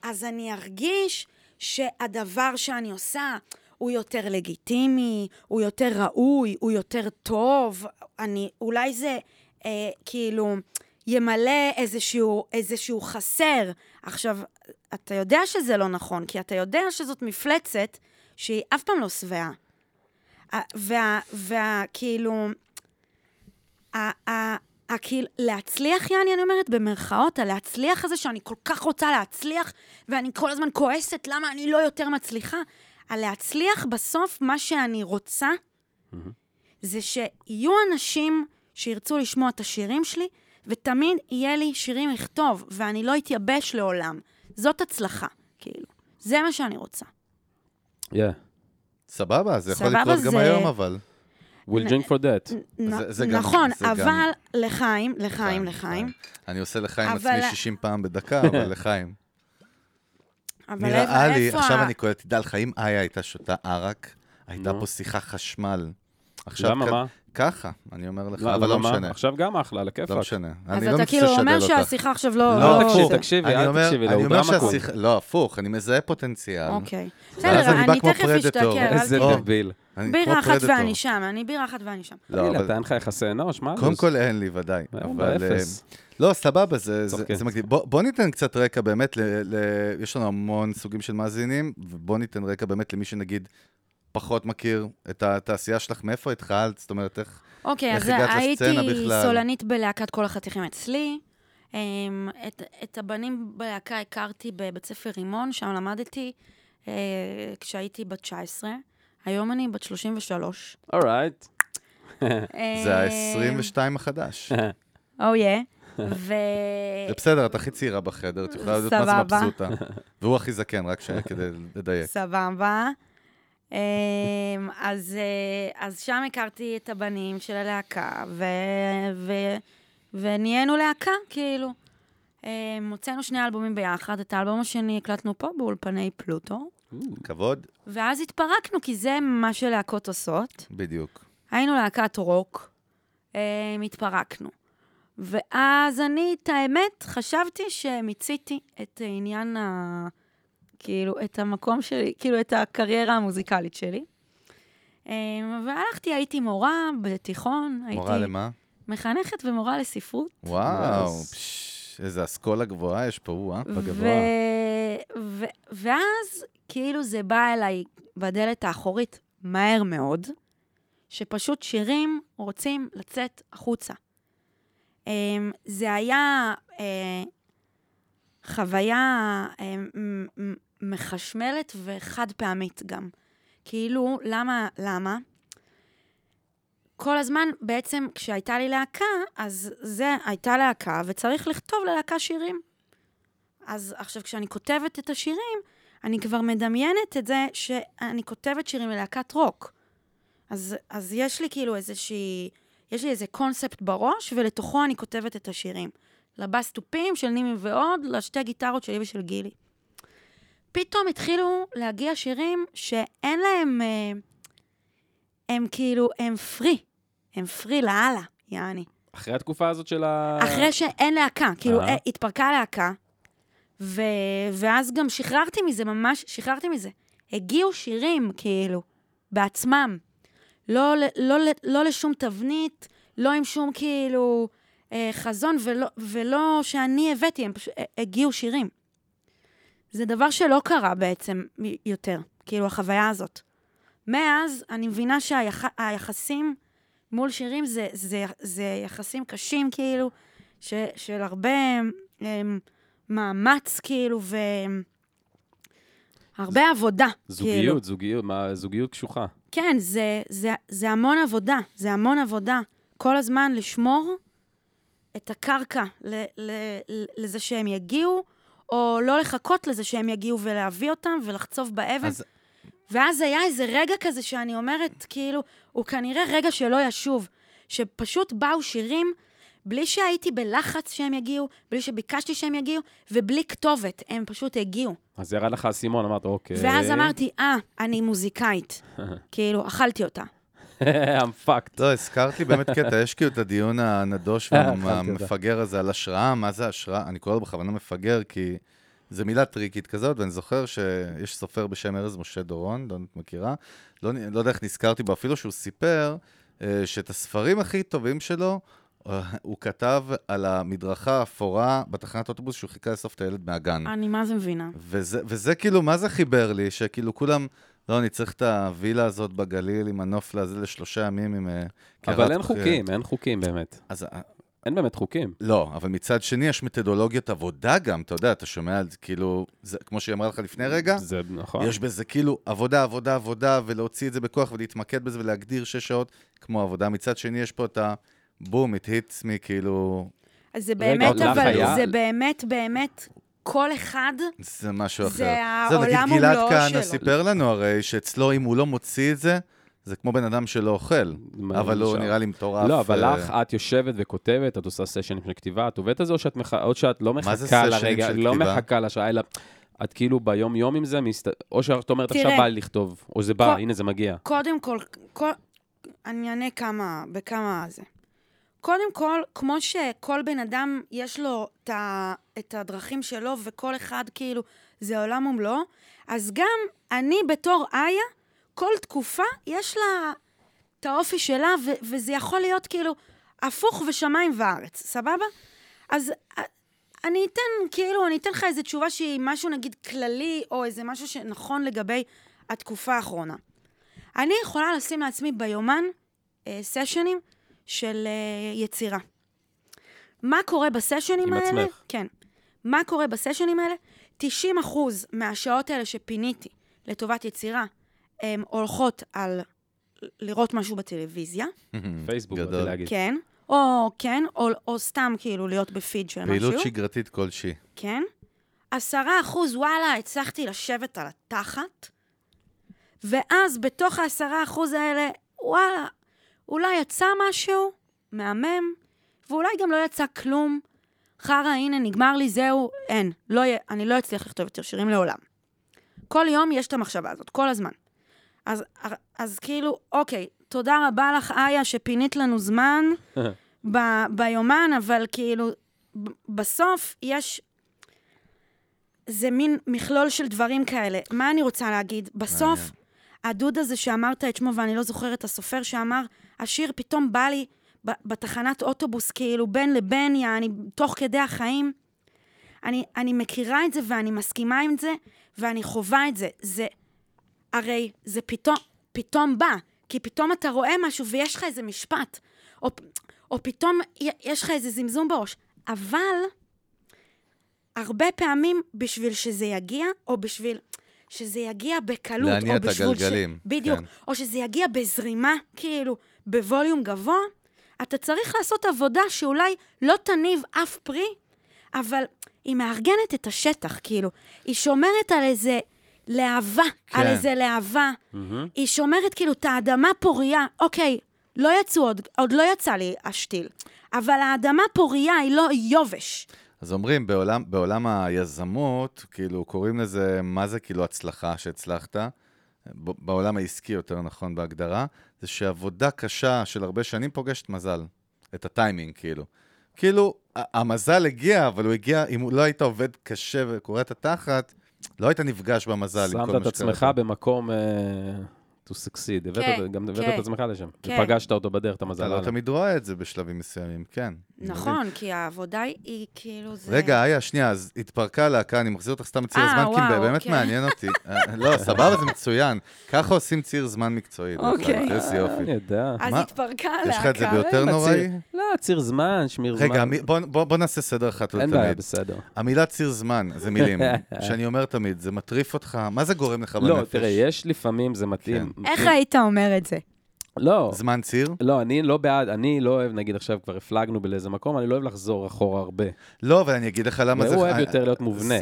אז אני ארגיש שהדבר שאני עושה הוא יותר לגיטימי, הוא יותר ראוי, הוא יותר טוב. אני, אולי זה אה, כאילו ימלא איזשהו, איזשהו חסר. עכשיו, אתה יודע שזה לא נכון, כי אתה יודע שזאת מפלצת שהיא אף פעם לא שבעה. ה- וה... וה... כאילו... ה- ה- ה- כאילו, להצליח, יעני, אני אומרת, במרכאות, הלהצליח הזה שאני כל כך רוצה להצליח, ואני כל הזמן כועסת למה אני לא יותר מצליחה. הלהצליח, בסוף, מה שאני רוצה, זה שיהיו אנשים שירצו לשמוע את השירים שלי, ותמיד יהיה לי שירים לכתוב, ואני לא אתייבש לעולם. זאת הצלחה, כאילו. זה מה שאני רוצה. Yeah. סבבה, זה יכול לקרות גם זה- היום, אבל. We'll drink for that. נ- זה- זה גם- נכון, גם- אבל לחיים, לחיים, לחיים. אני עושה לחיים אבל- עצמי 60 פעם בדקה, אבל לחיים. אבל נראה לי, איפה עכשיו אני קולט, תדע לך, אם איה הייתה שותה ערק, הייתה. פה שיחה חשמל. עכשיו למה, מה? ככה, אני אומר לך, לא, אבל לא? משנה. עכשיו גם אחלה, על הכיפאק. לא משנה. אז לא אתה מצטער כאילו אומר. שהשיחה עכשיו לא... לא, הפוך. תקשיבי, אני אל אומר- תקשיבי הוא אומר דרמה קווין. שהשיחה... לא, הפוך, אני מזהה פוטנציאל. אוקיי. בסדר, אני תכף אל איזה. דביל. בירה אחת. ואני שם, אני בירה אחת ואני שם. לא, אבל- אתה אין לך יחסי אנוש? מה? קודם הלו"ז? כל אין לי, ודאי. אבל... אה, לא, סבבה, זה, זה, צוחקים. זה מגניב. בוא, בוא ניתן קצת רקע באמת, ל, ל, יש לנו המון סוגים של מאזינים, ובוא ניתן רקע באמת למי שנגיד פחות מכיר את התעשייה שלך, מאיפה התחלת? זאת אומרת, איך... אוקיי, איך אז הגעת הייתי לסצנה בכלל? סולנית בלהקת כל החתיכים אצלי. אמ, את, את הבנים בלהקה הכרתי בבית ספר רימון, שם למדתי אה, כשהייתי בת 19. היום אני בת 33. אורייט. זה ה-22 החדש. או יא. ו... זה בסדר, את הכי צעירה בחדר, את יכולה להיות מה זה. מבסוטה. והוא הכי זקן, רק כדי לדייק. סבבה. אמ, אז, אה, אז שם הכרתי את הבנים של הלהקה, ו, ו, ונהיינו להקה, כאילו. אמ, הוצאנו שני אלבומים ביחד, את האלבום השני הקלטנו פה באולפני פלוטו, כבוד, ואז התפרקנו, כי זה מה שלהקות עושות. בדיוק. היינו להקת רוק, אמ, התפרקנו. ואז אני, את האמת, חשבתי שמיציתי את עניין ה... כאילו, את המקום שלי, כאילו, את הקריירה המוזיקלית שלי. אמ, והלכתי, הייתי מורה בתיכון, מורה הייתי למה? מחנכת ומורה לספרות. וואו. פש, איזה אסכולה גבוהה יש פה, אה? בגבוה. ו... ו... ואז, כאילו, זה בא אליי בדלת האחורית מהר מאוד, שפשוט שירים רוצים לצאת החוצה. אמ, זה היה אה, חוויה אה, מחשמלת וחד פעמית גם. כאילו, למה? למה? כל הזמן, בעצם, כשהייתה לי להקה, אז זה הייתה להקה, וצריך לכתוב ללהקה שירים. אז עכשיו, כשאני כותבת את השירים, אני כבר מדמיינת את זה שאני כותבת שירים ללהקת רוק. אז, אז יש לי כאילו איזושהי, יש לי איזה קונספט בראש, ולתוכו אני כותבת את השירים. לבאס של נימי ועוד, לשתי גיטרות שלי ושל גילי. פתאום התחילו להגיע שירים שאין להם, אה, הם כאילו, הם פרי. הם פרי לאללה, יעני. אחרי התקופה הזאת של ה... אחרי שאין להקה, כאילו אה. אה, התפרקה הלהקה, ו... ואז גם שחררתי מזה, ממש שחררתי מזה. הגיעו שירים, כאילו, בעצמם. לא, לא, ל- לא לשום תבנית, לא עם שום כאילו אה, חזון, ולא, ולא שאני הבאתי, הם פשוט הגיעו שירים. זה דבר שלא קרה בעצם יותר, כאילו, החוויה הזאת. מאז, אני מבינה שהיחסים מול שירים זה, זה, זה יחסים קשים, כאילו, ש, של הרבה הם, מאמץ, כאילו, והרבה עבודה. כאילו. זוגיות, זוגיות, מה, זוגיות קשוחה. כן, זה, זה, זה המון עבודה, זה המון עבודה. כל הזמן לשמור את הקרקע ל, ל, ל, לזה שהם יגיעו, או לא לחכות לזה שהם יגיעו ולהביא אותם ולחצוב באבן. אז ואז היה איזה רגע כזה שאני אומרת, כאילו, הוא כנראה רגע שלא ישוב, שפשוט באו שירים, בלי שהייתי בלחץ שהם יגיעו, בלי שביקשתי שהם יגיעו, ובלי כתובת, הם פשוט הגיעו. אז ירד לך האסימון, אמרת, אוקיי. ואז אמרתי, אה, אני מוזיקאית. כאילו, אכלתי אותה. I'm fucked. לא, הזכרת לי באמת קטע, יש כאילו את הדיון הנדוש אותה. והמפגר הזה על השראה, מה זה השראה? אני קורא לו בכוונה מפגר, כי זו מילה טריקית כזאת, ואני זוכר שיש סופר בשם ארז משה דורון, לא מכירה, לא, לא יודע איך נזכרתי בו, אפילו שהוא סיפר אה, שאת הספרים הכי טובים שלו, אה, הוא כתב על המדרכה האפורה בתחנת אוטובוס שהוא חיכה לאסוף את הילד מהגן. אני מה זה מבינה. וזה, וזה כאילו, מה זה חיבר לי? שכאילו כולם, לא, אני צריך את הווילה הזאת בגליל עם הנוף לזה לשלושה ימים עם... אה, אבל קערת אין חוקים, אין חוקים באמת. אז אה, אין באמת חוקים. לא, אבל מצד שני יש מתודולוגיות עבודה גם, אתה יודע, אתה שומע על זה, כאילו, זה, כמו שהיא אמרה לך לפני רגע, זה נכון. יש בזה כאילו עבודה, עבודה, עבודה, ולהוציא את זה בכוח ולהתמקד בזה ולהגדיר שש שעות כמו עבודה. מצד שני יש פה את הבום, it hits me, כאילו, אז זה רגע, באמת, לך אבל היה- זה באמת, באמת, כל אחד, זה משהו אחר. זה זהו, נגיד העולם גלעד ומלואו כהנא שלו. סיפר לנו הרי שאצלו, אם הוא לא מוציא את זה, זה כמו בן אדם שלא אוכל. אבל הוא? נראה לי מטורף. לא, אבל אה, לך, את יושבת וכותבת, את עושה סשנים של כתיבה, את עובדת על זה, או שאת, מח... או שאת לא מה זה מחכה סשנים לרגע, של לא כתיבה? מחכה לשעה, אלא את כאילו ביום-יום עם זה, מסת... או שאת אומרת, עכשיו בא לי לכתוב, או זה בא, כל- הנה זה מגיע. קודם כל, כל, אני אענה כמה, בכמה זה. קודם כל, כמו שכל בן אדם יש לו את, ה, את הדרכים שלו, וכל אחד כאילו, זה עולם ומלואו, אז גם אני בתור איה, כל תקופה יש לה את האופי שלה, ו, וזה יכול להיות כאילו הפוך ושמיים וארץ, סבבה? אז א- אני אתן, כאילו, אני אתן לך איזו תשובה שהיא משהו נגיד כללי, או איזה משהו שנכון לגבי התקופה האחרונה. אני יכולה לשים לעצמי ביומן אה, סשנים של אה, יצירה. מה קורה בסשנים עם האלה? עצמך. כן. מה קורה בסשנים האלה? 90 אחוז מהשעות האלה שפיניתי לטובת יצירה, הן הולכות על לראות משהו בטלוויזיה, פייסבוק. באתי להגיד. כן, או כן, או, או סתם כאילו להיות בפיד של פעילות משהו. שגרתית כלשהי. כן. עשרה אחוז, וואלה, הצלחתי לשבת על התחת, ואז בתוך העשרה אחוז האלה, וואלה, אולי יצא משהו מהמם, ואולי גם לא יצא כלום. חרא, הנה, נגמר לי, זהו, אין. לא, יהיה- אני לא אצליח לכתוב יותר שירים לעולם. כל יום יש את המחשבה הזאת, כל הזמן. אז, אז כאילו, אוקיי, תודה רבה לך, איה, שפינית לנו זמן ב, ביומן, אבל כאילו, בסוף יש... זה מין מכלול של דברים כאלה. מה אני רוצה להגיד? בסוף. הדוד הזה שאמרת את שמו, ואני לא זוכרת, הסופר שאמר, השיר פתאום בא לי בתחנת אוטובוס, כאילו, בין לבין, יעני, תוך כדי החיים. אני, אני מכירה את זה ואני מסכימה עם זה, ואני חווה את זה. זה, הרי זה פתאום, פתאום בא, כי פתאום אתה רואה משהו ויש לך איזה משפט, או, או פתאום יש לך איזה זמזום בראש. אבל הרבה פעמים בשביל שזה יגיע, או בשביל שזה יגיע בקלות, להניע או את בשביל הגלגלים, ש... בדיוק. כן. או שזה יגיע בזרימה, כאילו, בווליום גבוה, אתה צריך לעשות עבודה שאולי לא תניב אף פרי, אבל היא מארגנת את השטח, כאילו. היא שומרת על איזה להבה, כן. על איזה להבה. היא שומרת כאילו את האדמה פוריה. אוקיי, לא יצאו עוד, עוד לא יצא לי השתיל, אבל האדמה פוריה היא לא יובש. אז אומרים, בעולם, בעולם היזמות, כאילו, קוראים לזה, מה זה כאילו הצלחה שהצלחת? בעולם העסקי, יותר נכון בהגדרה, זה שעבודה קשה של הרבה שנים פוגשת מזל. את הטיימינג, כאילו. כאילו, המזל הגיע, אבל הוא הגיע, אם לא היית עובד קשה וקורע את התחת, לא היית נפגש במזל עם כל שמת מה את עצמך שקרה. במקום אה, to succeed. הבאת כן, גם הבאת כן. את עצמך לשם. כן. ופגשת אותו בדרך, את המזל. אתה לא. תמיד רואה את זה בשלבים מסוימים, כן. נכון, כי העבודה היא- כאילו זה... רגע, איה, שנייה, אז התפרקה להקה, אני מחזיר אותך סתם לציר אה, הזמן, כי באמת אוקיי. מעניין אותי. אה, לא, סבבה, זה מצוין. ככה עושים ציר זמן מקצועי. אוקיי. איזה יופי. אני יודע. אז? התפרקה יש לך את זה. ביותר נוראי? לא, ציר זמן, שמיר זמן. רגע, בוא- נעשה סדר אחת אין בעיה. בסדר. המילה ציר זמן, זה מילים, שאני אומר תמיד, זה מטריף אותך, מה זה גורם לך בנפש? לא, תראה, יש לפעמים, זה מתאים. איך היית אומר את זה? לא, זמן ציר? לא, אני לא בעד, אני לא אוהב, נגיד עכשיו כבר הפלגנו באיזה מקום, אני לא אוהב לחזור אחורה הרבה. לא, אבל אני אגיד לך למה זה... והוא אוהב יותר להיות מובנה.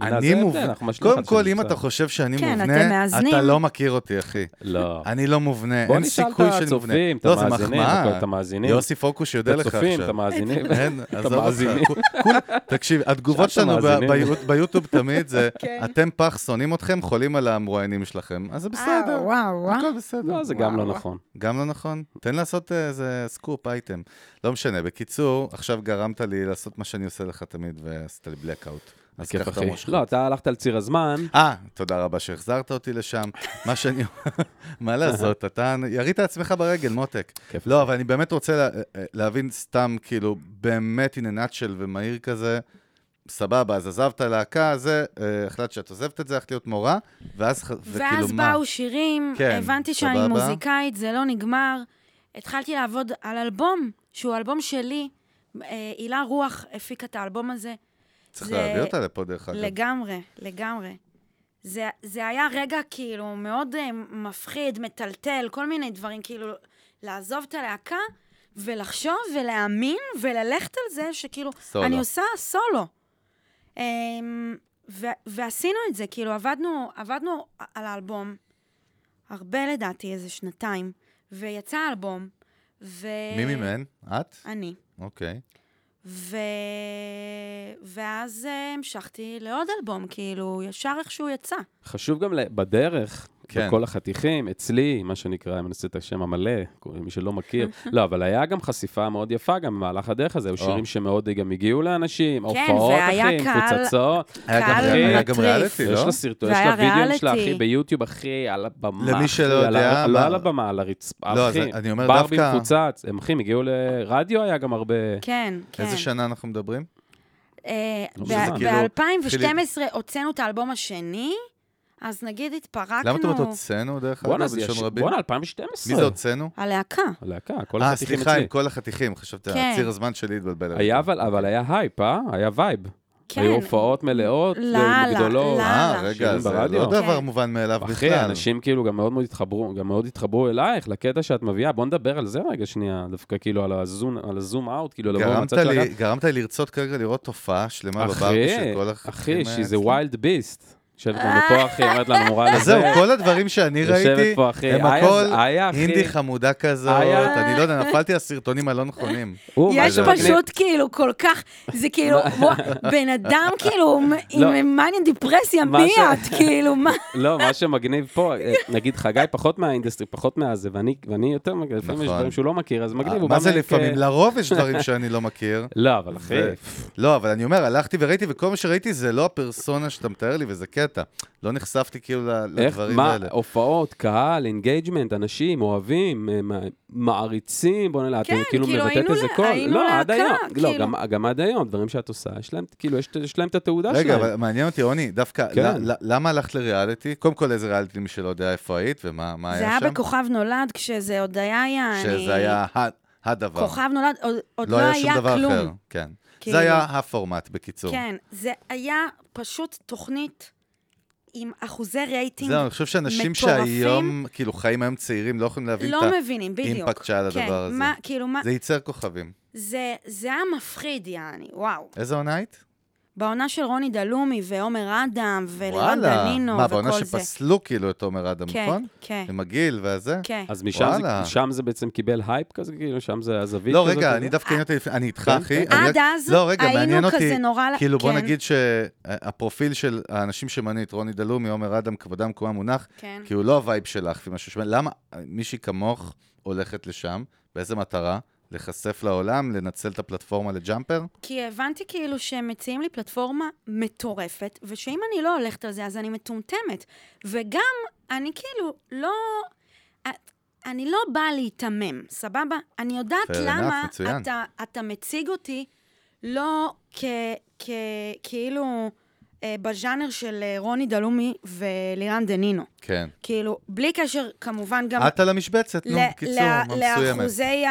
אני מובנה. קודם כל, אם. אתה חושב שאני כן, מובנה. אתה לא מכיר אותי, אחי. לא. אני לא מובנה, בוא אין נשאל את סיכוי שאני מובנה. הצופים, את לא, המאזינים. את המאזינים. יוסי פוקוס יודע את לך הצופים, את עכשיו. המאזינים. אין, את עזוב אותך. תקשיב, התגובות את שלנו ביוטיוב תמיד זה, כן. אתם פח, שונאים אתכם, חולים על המרואיינים שלכם. אז זה בסדר, אה, וואו, וואו. הכל בסדר. לא, זה גם לא נכון. גם לא נכון? תן לעשות אה, איזה scoop item. לא משנה. בקיצור, עכשיו גרמת לי לעשות מה שאני עושה לך תמיד, ועשית לי בלקאוט. אז כיף אחי. לא, אתה הלכת על ציר הזמן. אה, תודה רבה שהחזרת אותי לשם. מה שאני... מה לעשות, אתה ירית עצמך ברגל, מותק. כיף. לא, אבל אני באמת רוצה לה, להבין סתם, כאילו, באמת in a nutshell ומהיר כזה. סבבה, אז עזבת להקה, זה, אה, החלטת שאת עוזבת את זה, הלכת להיות מורה, ואז, ואז מה? באו שירים, כן, הבנתי שאני סבבה. מוזיקאית, זה לא נגמר. התחלתי לעבוד על אלבום, שהוא אלבום שלי. אה, הילה רוח הפיקה את האלבום הזה. צריך זה- להביא אותה לפה, דרך אגב. לגמרי, לגמרי. זה, זה היה רגע כאילו מאוד אה, מפחיד, מטלטל, כל מיני דברים, כאילו לעזוב את הלהקה ולחשוב ולהאמין וללכת על זה שכאילו, סולו. אני עושה סולו. אמ, ו- ועשינו את זה, כאילו עבדנו, עבדנו על האלבום הרבה לדעתי, איזה שנתיים, ויצא האלבום, ו... מי ממהן? את? אני. אוקיי. ו... ואז אה, המשכתי לעוד אלבום, כאילו, ישר איכשהו יצא. חשוב גם בדרך, כן. בכל החתיכים, אצלי, מה שנקרא, אם אני עושה את השם המלא, מי שלא מכיר. לא, אבל היה גם חשיפה מאוד יפה גם במהלך הדרך הזה, היו. שירים שמאוד גם הגיעו לאנשים, כן, הופעות, אחי, עם קהל- פוצצות. היה גם-. ריאליטי, יש לא? לה סרטון, יש לה וידאוים שלה. אחי, ביוטיוב, אחי, על הבמה. למי שלא יודע, לא על הבמה, על הרצפה, לא, אחי. אני אומר ברבי דווקא- מפוצץ, הם אחי, הגיעו לרדיו, היה גם הרבה... כן, כן. איזה שנה אנחנו מדברים? אה, לא ב- מזמן. כאילו, ב-2012 הוצאנו את האלבום השני, אז נגיד התפרקנו... למה אתה אומרת הוצאנו, דרך בואנה, אגב, זה בלשון יש... רבים? בואנה, 2012. מי זה הוצאנו? הלהקה. הלהקה, כל אה, החתיכים סליחה, אצלי. עם כל החתיכים, חשבתי, כן. הציר הזמן שלי התבלבל. היה אבל, אבל היה הייפ, אה? היה vibe. כן. היו הופעות מלאות, גדולות. לאללה. אה, רגע, זה ברדיו. לא דבר כן. מובן מאליו בכלל. אחי, אנשים כאילו גם מאוד מאוד התחברו, גם מאוד התחברו אלייך, לקטע שאת מביאה. בוא נדבר על זה רגע שנייה, דווקא כאילו על ה zoom, על ה zoom out, כאילו לבוא מהצד של לי, הגב. גרמת לי לרצות כרגע לראות תופעה שלמה בברבי של אחי, כל אחי, החתיכים שזה. ווילד ביסט. יושבת לנו פה, אחי, אומרת לנו מורה אז לזה. זהו, כל הדברים שאני ראיתי. הם איה- הכל. אינדי חמודה כזאת, איה- אני לא יודע, נפלתי על הסרטונים הלא נכונים. יש. פשוט כאילו כל כך, זה כאילו, בן אדם כאילו לא. עם מאניה דיפרסיה, מה מי את? כאילו, מה? לא, מה שמגניב פה, אה, נגיד חגי פחות מהאינדסטרי, פחות מהזה, ואני ואני יותר, מגניב, לפעמים יש נכון. דברים שהוא לא מכיר, אז מגניב, מה זה לפעמים? לרוב יש דברים שאני לא מכיר. לא, אבל אחי, לא, אבל אני אומר, הלכתי וראיתי, וכל מה שראיתי זה לא הפרסונה שאתה מתאר לי, וזה קטע. לא נחשפתי כאילו לדברים מה, האלה. הופעות, קהל, engagement, אנשים, אוהבים, אה, מעריצים, בוא נראה, את כן, כאילו כאילו, מבטאת איזה קול. היינו לא, עד להקה, היום, לא, כאילו. גם- גם עד היום, דברים שאת עושה, יש להם, כאילו, יש- יש להם את התהודה רגע, שלהם. אבל מעניין אותי, רוני, דווקא, כן. ל- ל- למה הלכת לריאליטי? קודם כל, איזה ריאליטי, מי שלא יודע איפה היית ומה מה זה היה היה שם? בכוכב נולד, כשזה עוד היה, יעני... שזה היה הדבר. כוכב נולד, עוד- עוד לא לא היה שום היה דבר כלום. אחר, כן. כאילו. זה היה הפורמט, בקיצור. כן, זה היה פשוט תוכנית עם אחוזי רייטינג זהו, אני חושב שאנשים מטורפים. שהיום, כאילו, חיים היום צעירים, לא יכולים להבין לא את מבינים. האימפקט שהיה כן, לדבר הזה. מה, כאילו, מה... זה ייצר כוכבים. זה, זה היה מפחיד, יעני, וואו. איזה עונה היית? בעונה של רוני דלומי ועומר אדם ולירן דנינו מה, וכל בעונה זה. שפסלו כאילו את עומר אדם, כן, נכון? כן, עם הגיל והזה? כן. אז משם זה. שם זה בעצם קיבל הייפ כזה, כאילו, שם זה הזווית לא, כזאת? רגע, כזה? אני דווקא עניין אותי, לפני- אני איתך, כן, אחי. כן. אני עד אז לא, רגע, היינו אותי, כזה נורא... כאילו, בוא כן, נגיד שהפרופיל של האנשים שמנית, רוני דלומי, עומר אדם, כבודם במקומם מונח, כן. כי הוא לא ה vibe שלך, לפי מה ששומע. למה מישהי כמוך הולכת לשם? באיזה מטרה? להיחשף לעולם? לנצל את הפלטפורמה לג'אמפר? כי הבנתי כאילו שהם מציעים לי פלטפורמה מטורפת, ושאם אני לא הולכת על זה, אז אני מטומטמת. וגם, אני כאילו לא... אני לא באה להיתמם, סבבה? אני יודעת enough, למה מצוין. אתה, אתה מציג אותי לא כ, כ, כאילו בז'אנר של אה, רוני דלומי ולירן דנינו. כן. כאילו, בלי קשר, כמובן גם... את על המשבצת, נו, בקיצור, מסוימת. לאחוזי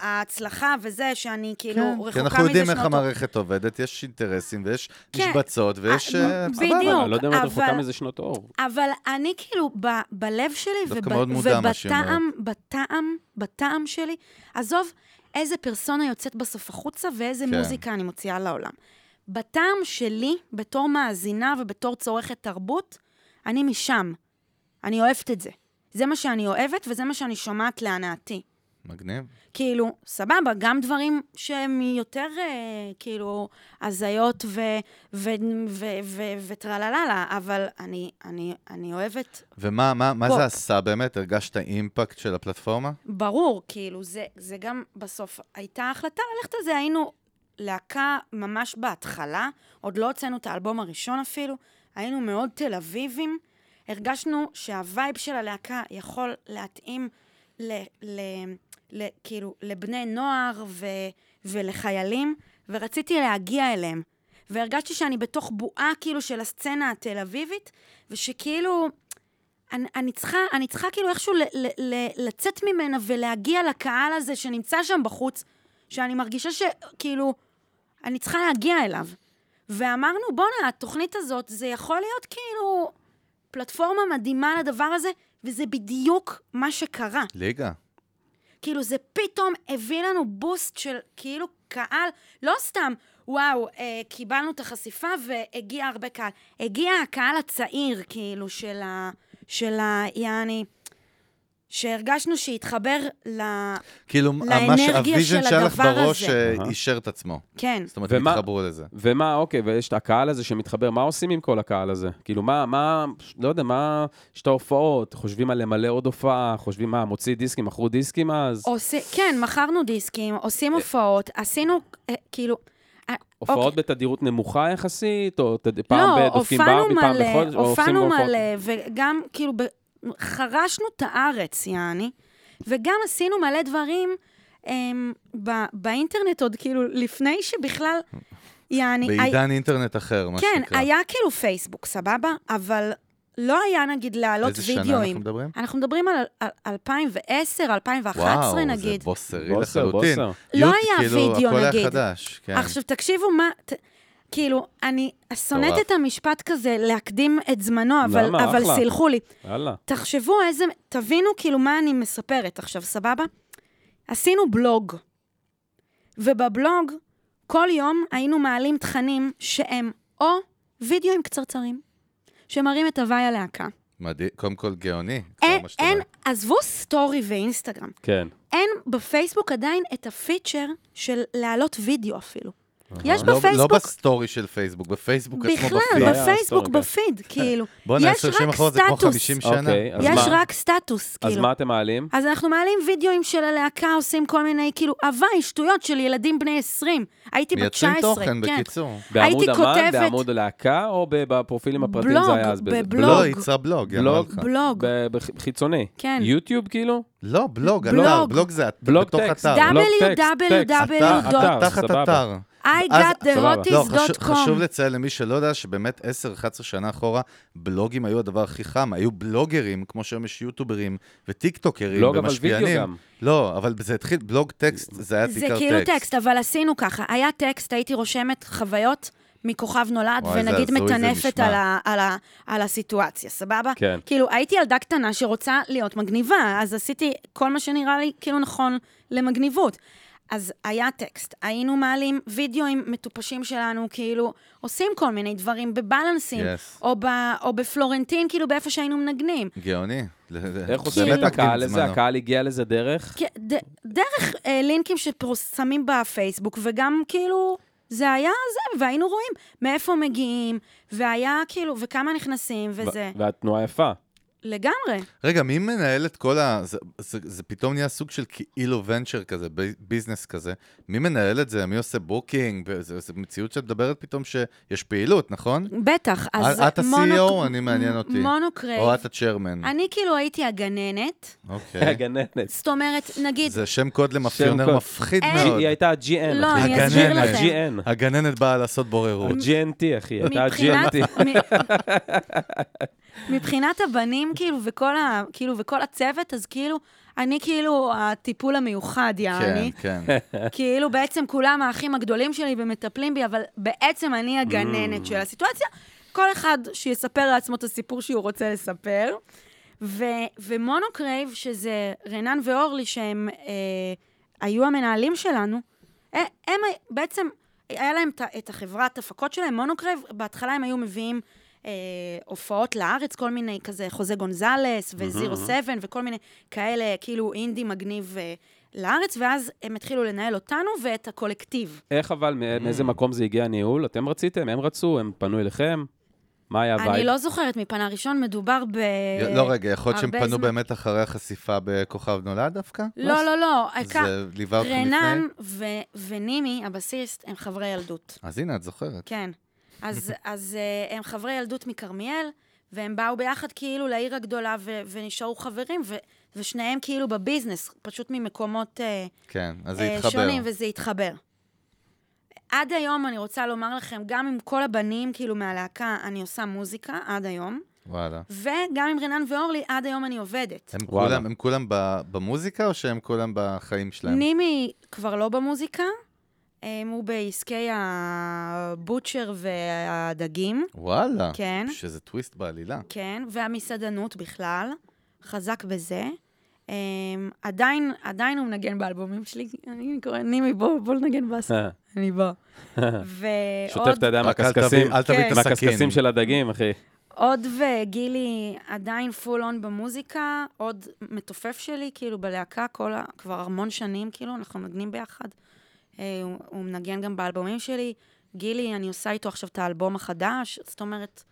ההצלחה וזה, שאני כאילו כן, רחוקה מזה כי אנחנו יודעים איך שנות- המערכת עובדת, יש אינטרסים ויש כן. משבצות ויש... אה, אה, בדיוק. סבבה. אני לא יודע אם את רחוקה אבל- מזה שנות אור. אבל אני כאילו, ב, בלב שלי ובטעם, בטעם, בטעם שלי, עזוב איזה פרסונה יוצאת בסוף החוצה ואיזה כן. מוזיקה אני מוציאה לעולם. בטעם שלי, בתור מאזינה ובתור צורכת תרבות, אני משם. אני אוהבת את זה. זה מה שאני אוהבת וזה מה שאני שומעת להנאתי. מגניב. כאילו, סבבה, גם דברים שהם יותר, אה, כאילו, הזיות וטרלללה, אבל אני, אני, אני אוהבת, ומה מה, מה. זה עשה באמת? הרגשת אימפקט של הפלטפורמה? ברור, כאילו, זה, זה גם בסוף, הייתה החלטה ללכת על זה, היינו להקה ממש בהתחלה, עוד לא הוצאנו את האלבום הראשון אפילו, היינו מאוד תל אביבים, הרגשנו שהווייב של הלהקה יכול להתאים ל, ל, ל, כאילו, לבני נוער ו, ולחיילים, ורציתי להגיע אליהם. והרגשתי שאני בתוך בועה כאילו של הסצנה התל אביבית, ושכאילו, אני, אני, צריכה, אני צריכה כאילו איכשהו ל, ל, ל, לצאת ממנה ולהגיע לקהל הזה שנמצא שם בחוץ, שאני מרגישה שכאילו, אני צריכה להגיע אליו. ואמרנו, בואנה, התוכנית הזאת, זה יכול להיות כאילו פלטפורמה מדהימה לדבר הזה, וזה בדיוק מה שקרה. ליגה. כאילו, זה פתאום הביא לנו boost של כאילו קהל, לא סתם, וואו, אה, קיבלנו את החשיפה והגיע הרבה קהל. הגיע הקהל הצעיר, כאילו, של ה... של ה... יעני... שהרגשנו שהתחבר ל... כאילו, לאנרגיה ממש ה vision של שהיה לך הדבר בראש הזה. אה, אישר את עצמו. כן. זאת אומרת, ומה- התחברו לזה. ומה, אוקיי, ויש את הקהל הזה שמתחבר, מה עושים עם כל הקהל הזה? כאילו, מה, מה, לא יודע, מה, יש את ההופעות, חושבים על למלא עוד הופעה, חושבים מה, מוציא דיסקים, מכרו דיסקים אז? עושה, כן, מכרנו דיסקים, עושים הופעות, עשינו, אה, כאילו... אה, הופעות אוקיי. בתדירות נמוכה יחסית, או תד... פעם לא, דופקים הופענו ברבי פעם בחודש, או עושים הופענו הופעות? מלא, וגם כאילו ב... חרשנו את הארץ, יעני, וגם עשינו מלא דברים אמ, ב... באינטרנט עוד כאילו לפני שבכלל, יעני... הי- בעידן אינטרנט אחר, מה כן, שנקרא. היה כאילו פייסבוק, סבבה? אבל לא היה נגיד להעלות איזה שנה וידאוים. אנחנו מדברים? אנחנו מדברים על, על 2010, 2011 וואו, נגיד. זה בוסרי בוסר, לחלוטין. בוסר. לא יוט, היה כאילו, וידאו, הכל היה נגיד. חדש, כן. עכשיו, תקשיבו מה... ת, כאילו, אני שונאת. את המשפט כזה, להקדים את זמנו, אבל, למה? אבל אחלה. סילחו לי. יאללה. תחשבו איזה... תבינו כאילו מה אני מספרת עכשיו, סבבה? עשינו בלוג, ובבלוג כל יום היינו מעלים תכנים שהם או וידאוים קצרצרים, שמראים את הווי הלהקה. מדהים, קודם כל גאוני. אין, שאתה אין. עזוב סטורי ואינסטגרם, כן. אין בפייסבוק עדיין את ה feature של להעלות וידאו אפילו. יש לא- בפייסבוק... לא בסטורי של פייסבוק, בפייסבוק עצמו בכלל, בפיד. היה בפייסבוק, סטורי, כן. בפיד, כאילו. בוא'נה, יש 10 שנים אחורה זה כמו סטטוס. 50 שנה. אוקיי, אז יש מה? רק סטטוס, אז כאילו. מה אתם מעלים? אז אנחנו מעלים וידאוים של הלהקה, עושים כל מיני, כאילו, הווי, שטויות של ילדים בני 20. הייתי בת מייצרים 19, תוכן, כן. בקיצור. בעמוד הייתי אמן, כותבת- בעמוד הלהקה, או בפרופילים הפרטיים בלוג, זה היה אז? בזה? בבלוג. לא, יצרה בלוג, בלוג. בלוג. חיצוני. כן. יוטיוב כאילו? לא, בלוג, בלוג. אתר, בלוג זה בלוג בתוך טקסט. אתר. בלוג טקסט, טקסט. www. אתר, אתר, תחת. אתר. I got the סבבה. לא, חשוב- hoties.com. חשוב לציין למי שלא יודע שבאמת 10-11 שנה אחורה, בלוגים היו הדבר הכי חם, היו בלוגרים, כמו שהיום יש יוטוברים וטיקטוקרים בלוג, אבל ומשפיענים. וידאו גם. לא, אבל זה התחיל, בלוג טקסט, זה היה זה בעיקר כאילו טקסט. טקסט, אבל עשינו ככה. היה טקסט, הייתי רושמת חוויות מכוכב נולד, וואי, ונגיד זה מטנפת. על, ה, על, ה, על הסיטואציה, סבבה? כן. כאילו, הייתי ילדה קטנה שרוצה להיות מגניבה, אז עשיתי כל מה שנראה לי כאילו נכון למגניבות. אז היה טקסט, היינו מעלים וידאוים מטופשים שלנו, כאילו, עושים כל מיני דברים בבלנסים, Yes. או, ב, או בפלורנטין, כאילו, באיפה שהיינו מנגנים. גאוני. איך עושים את הקהל הזה? הקהל הגיע לזה דרך? כן, ד, דרך אה, לינקים ששמים בפייסבוק, וגם כאילו, זה היה זה, והיינו רואים מאיפה מגיעים, והיה כאילו, וכמה נכנסים, וזה. והתנועה יפה. לגמרי. רגע, מי מנהל את כל ה... זה, זה, זה פתאום נהיה סוג של כאילו venture כזה, business כזה. מי מנהל את זה? מי עושה booking? זו מציאות שאת מדברת פתאום שיש פעילות, נכון? בטח, אז את ה CEO? מונו- אני מעניין אותי. מונוקרייב. או את ה chairman. אני כאילו הייתי הגננת, אוקיי. הגננת. זאת אומרת, נגיד, זה שם קוד למאפיונר. מפחיד אין- מאוד. היא הייתה ה-GN, לא. אני אסביר הגננת. לכם. הגננת באה לעשות בוררות. ה-GNT, אחי. הייתה מבחינת, ה-GNT. מבחינת הבנים, כאילו, וכל ה... כאילו, וכל הצוות, אז כאילו, אני כאילו הטיפול המיוחד, כן, יעני. כן. כאילו בעצם כולם האחים הגדולים שלי ומטפלים בי, אבל בעצם אני הגננת של הסיטואציה. כל אחד שיספר לעצמו את הסיפור שהוא רוצה לספר. ו- ומונוקרייב, שזה רנן ואורלי, שהם אה, היו המנהלים שלנו, הם בעצם, היה להם את החברת הפקות שלהם, מונוקרייב, בהתחלה הם היו מביאים אה, הופעות לארץ, כל מיני כזה, חוזה גונזלס וזירו סבן וכל מיני כאלה, כאילו אינדי מגניב אה, לארץ, ואז הם התחילו לנהל אותנו ואת הקולקטיב. איך אבל, מא- מאיזה מקום זה הגיע הניהול? אתם רציתם? הם רצו? הם פנו אליכם? מה היה ה vibe? אני לא זוכרת מפנה ראשון, מדובר ב... לא, רגע, יכול להיות שהם פנו זמן. באמת אחרי החשיפה בכוכב נולד דווקא? לא, לא, לא. זה ליווה אתכם רנן לפני? ו- ונימי, הבסיסט, הם חברי ילדות. אז הנה, את זוכרת. כן. אז, אז אה, הם חברי ילדות מכרמיאל, והם באו ביחד כאילו לעיר הגדולה ו- ונשארו חברים, ו- ושניהם כאילו ב business, פשוט ממקומות אה, כן, אז זה אה, התחבר. שונים, וזה התחבר. עד היום, אני רוצה לומר לכם, גם עם כל הבנים, כאילו, מהלהקה, אני עושה מוזיקה, עד היום, וואלה. וגם עם רנן ואורלי, עד היום אני עובדת. הם וואלה. כולם, הם כולם ב- במוזיקה, או שהם כולם בחיים שלהם? נימי כבר לא במוזיקה, הוא בעסקי הבוטשר והדגים, וואלה. כן. שזה טוויסט בעלילה. כן, והמסעדנות בכלל, חזק בזה. Um, עדיין, עדיין הוא מנגן באלבומים שלי, אני קוראת, נימי, בוא, בוא נגן באס. אני בא. ועוד שוטף את הידיים מהקשקשים. תביא- אל תביא כן. את הסכין. מהקשקשים של הדגים, אחי. עוד וגילי עדיין פול און במוזיקה, עוד מתופף שלי, כאילו בלהקה, כל ה... כבר המון שנים, כאילו, אנחנו מנגנים ביחד. אה, הוא, הוא מנגן גם באלבומים שלי. גילי, אני עושה איתו עכשיו את האלבום החדש, זאת אומרת,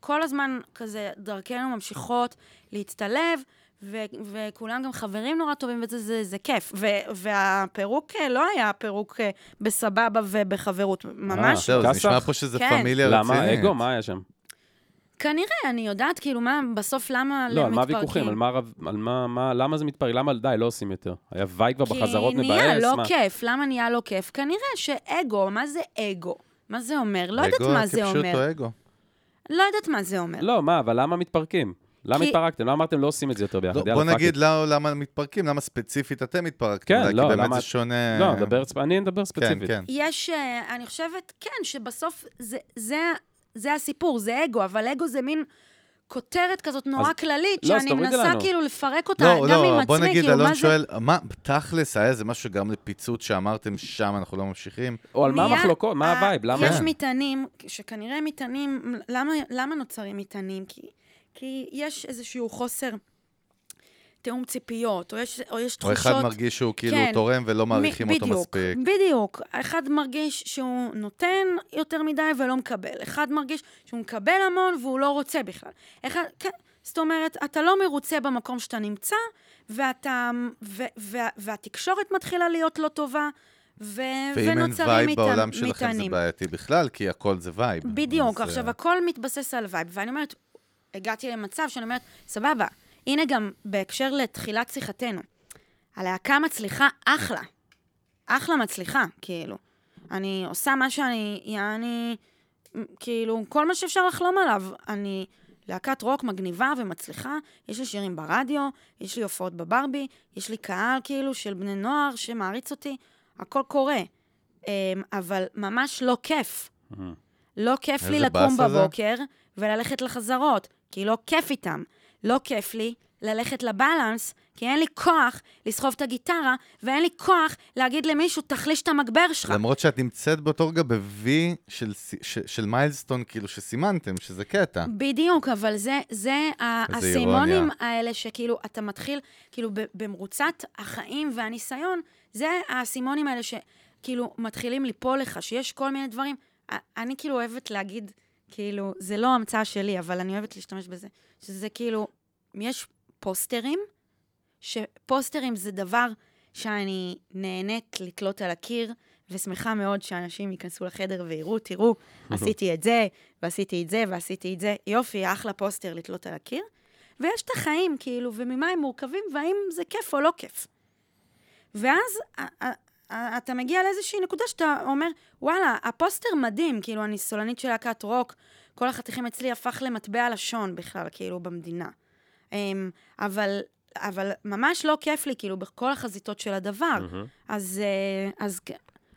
כל הזמן כזה דרכנו ממשיכות להצטלב, ו- וכולם גם חברים נורא טובים, וזה זה, זה כיף. ו- והפירוק אה, לא היה פירוק אה, בסבבה ובחברות, ממש זהו, זה? נשמע פה שזה כן. פמיליה רצינית. למה? אגו? מה היה שם? כנראה, אני יודעת, כאילו, מה, בסוף למה לא, על מה? הוויכוחים? על מה על מה, מה, למה זה מתפרק? למה די, לא עושים יותר? היה vibe כבר בחזרות כי נהיה מבאס? לא מה? כיף. למה נהיה לא כיף? כנראה שאגו, מה זה אגו? מה זה אומר? לא יודעת אגו מה זה אומר. כפשוטו אגו. לא יודעת מה זה אומר. לא, מה, אבל למה מתפרקים? למה כי- התפרקתם? למה אמרתם לא עושים את זה יותר ביחד? לא, בוא נגיד. לא- למה מתפרקים, למה ספציפית אתם התפרקתם. כן, לא, כי באמת למה- זה שונה... לא, נדבר, ספ- אני אדבר כן, ספציפית. כן. יש, אה, אני חושבת, כן, שבסוף זה, זה, הסיפור, זה אגו, אבל אגו זה מין כותרת כזאת נורא אז- כללית, לא, שאני מנסה לנו. כאילו לפרק אותה לא, גם לא, עם בוא עצמי, נגיד, כאילו, אלון מה זה... שואל, מה, תכלס, היה איזה משהו שגרם לפיצוץ שאמרתם שם, אנחנו לא ממשיכים? או על מה המחלוקות? מה ה- ה vibe? למה? יש כן. מטענים, שכנראה מטענים, למה, למה נוצרים מטענים? כי, כי יש איזשהו חוסר תיאום ציפיות, או יש, או יש או תחושות... אחד מרגיש שהוא כאילו כן. תורם ולא מעריכים מ- אותו בדיוק, מספיק. בדיוק. אחד מרגיש שהוא נותן יותר מדי ולא מקבל. אחד מרגיש שהוא מקבל המון והוא לא רוצה בכלל. אחד, כן, זאת אומרת, אתה לא מרוצה במקום שאתה נמצא, ואתה, ו, ו, והתקשורת מתחילה להיות לא טובה, ו, ואם אין ונוצרים vibe מטען- בעולם שלכם זה מטענים. בעייתי בכלל, כי הכל זה vibe. בדיוק, אז, עכשיו אה, הכל מתבסס על vibe, ואני אומרת, הגעתי למצב שאני אומרת, סבבה, הנה גם בהקשר לתחילת שיחתנו, הלהקה מצליחה אחלה, אחלה מצליחה, כאילו. אני עושה מה שאני, יעני, כאילו, כל מה שאפשר לחלום עליו. אני להקת רוק מגניבה ומצליחה, יש לי שירים ברדיו, יש לי הופעות בברבי, יש לי קהל, כאילו, של בני נוער שמעריץ אותי, הכל קורה. אמ, אבל ממש לא כיף. לא כיף לי לקום באסה זה? בבוקר וללכת לחזרות, כי לא כיף איתם. לא כיף לי ללכת לבלנס, כי אין לי כוח לסחוב את הגיטרה, ואין לי כוח להגיד למישהו, תחליש את המגבר שלך. למרות שאת נמצאת באותו רגע ב-V של, ס- ש- של מיילסטון, כאילו, שסימנתם, שזה קטע. בדיוק, אבל זה, זה הסימונים אירוניה. האלה שכאילו, אתה מתחיל, כאילו, במרוצת החיים והניסיון, זה האסימונים האלה שכאילו מתחילים ליפול לך, שיש כל מיני דברים. אני כאילו אוהבת להגיד, כאילו, זה לא המצאה שלי, אבל אני אוהבת להשתמש בזה, שזה כאילו, יש פוסטרים, שפוסטרים זה דבר שאני נהנית לתלות על הקיר, ושמחה מאוד שאנשים ייכנסו לחדר ויראו, תראו, עשיתי את זה, ועשיתי את זה, ועשיתי את זה. יופי, אחלה פוסטר לתלות על הקיר. ויש את החיים, כאילו, וממה הם מורכבים, והאם זה כיף או לא כיף. ואז אתה מגיע לאיזושהי נקודה שאתה אומר, וואלה, הפוסטר מדהים, כאילו, אני סולנית של להקת רוק, כל החתיכים אצלי הפך למטבע לשון בכלל, כאילו, במדינה. אמ, אבל, אבל ממש לא כיף לי, כאילו, בכל החזיתות של הדבר. אז, אה, אז,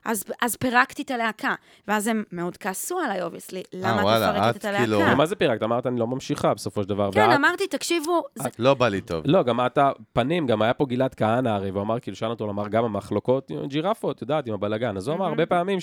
אז, אז פירקתי את הלהקה. ואז הם מאוד כעסו עליי, obviously. למה את מפרקת את את הלהקה? כאילו- מה זה פירקת? אמרת, אני לא ממשיכה בסופו של דבר. כן, ואת- אמרתי, תקשיבו, זה, לא בא לי טוב. לא, גם אתה, פנים, גם היה פה גלעד כהנא הרי, והוא אמר, כאילו, שאל אותו, אמר, גם המחלוקות, ג'ירפות, את יודעת, עם הבלגן. אז הוא אמר הרבה פעמים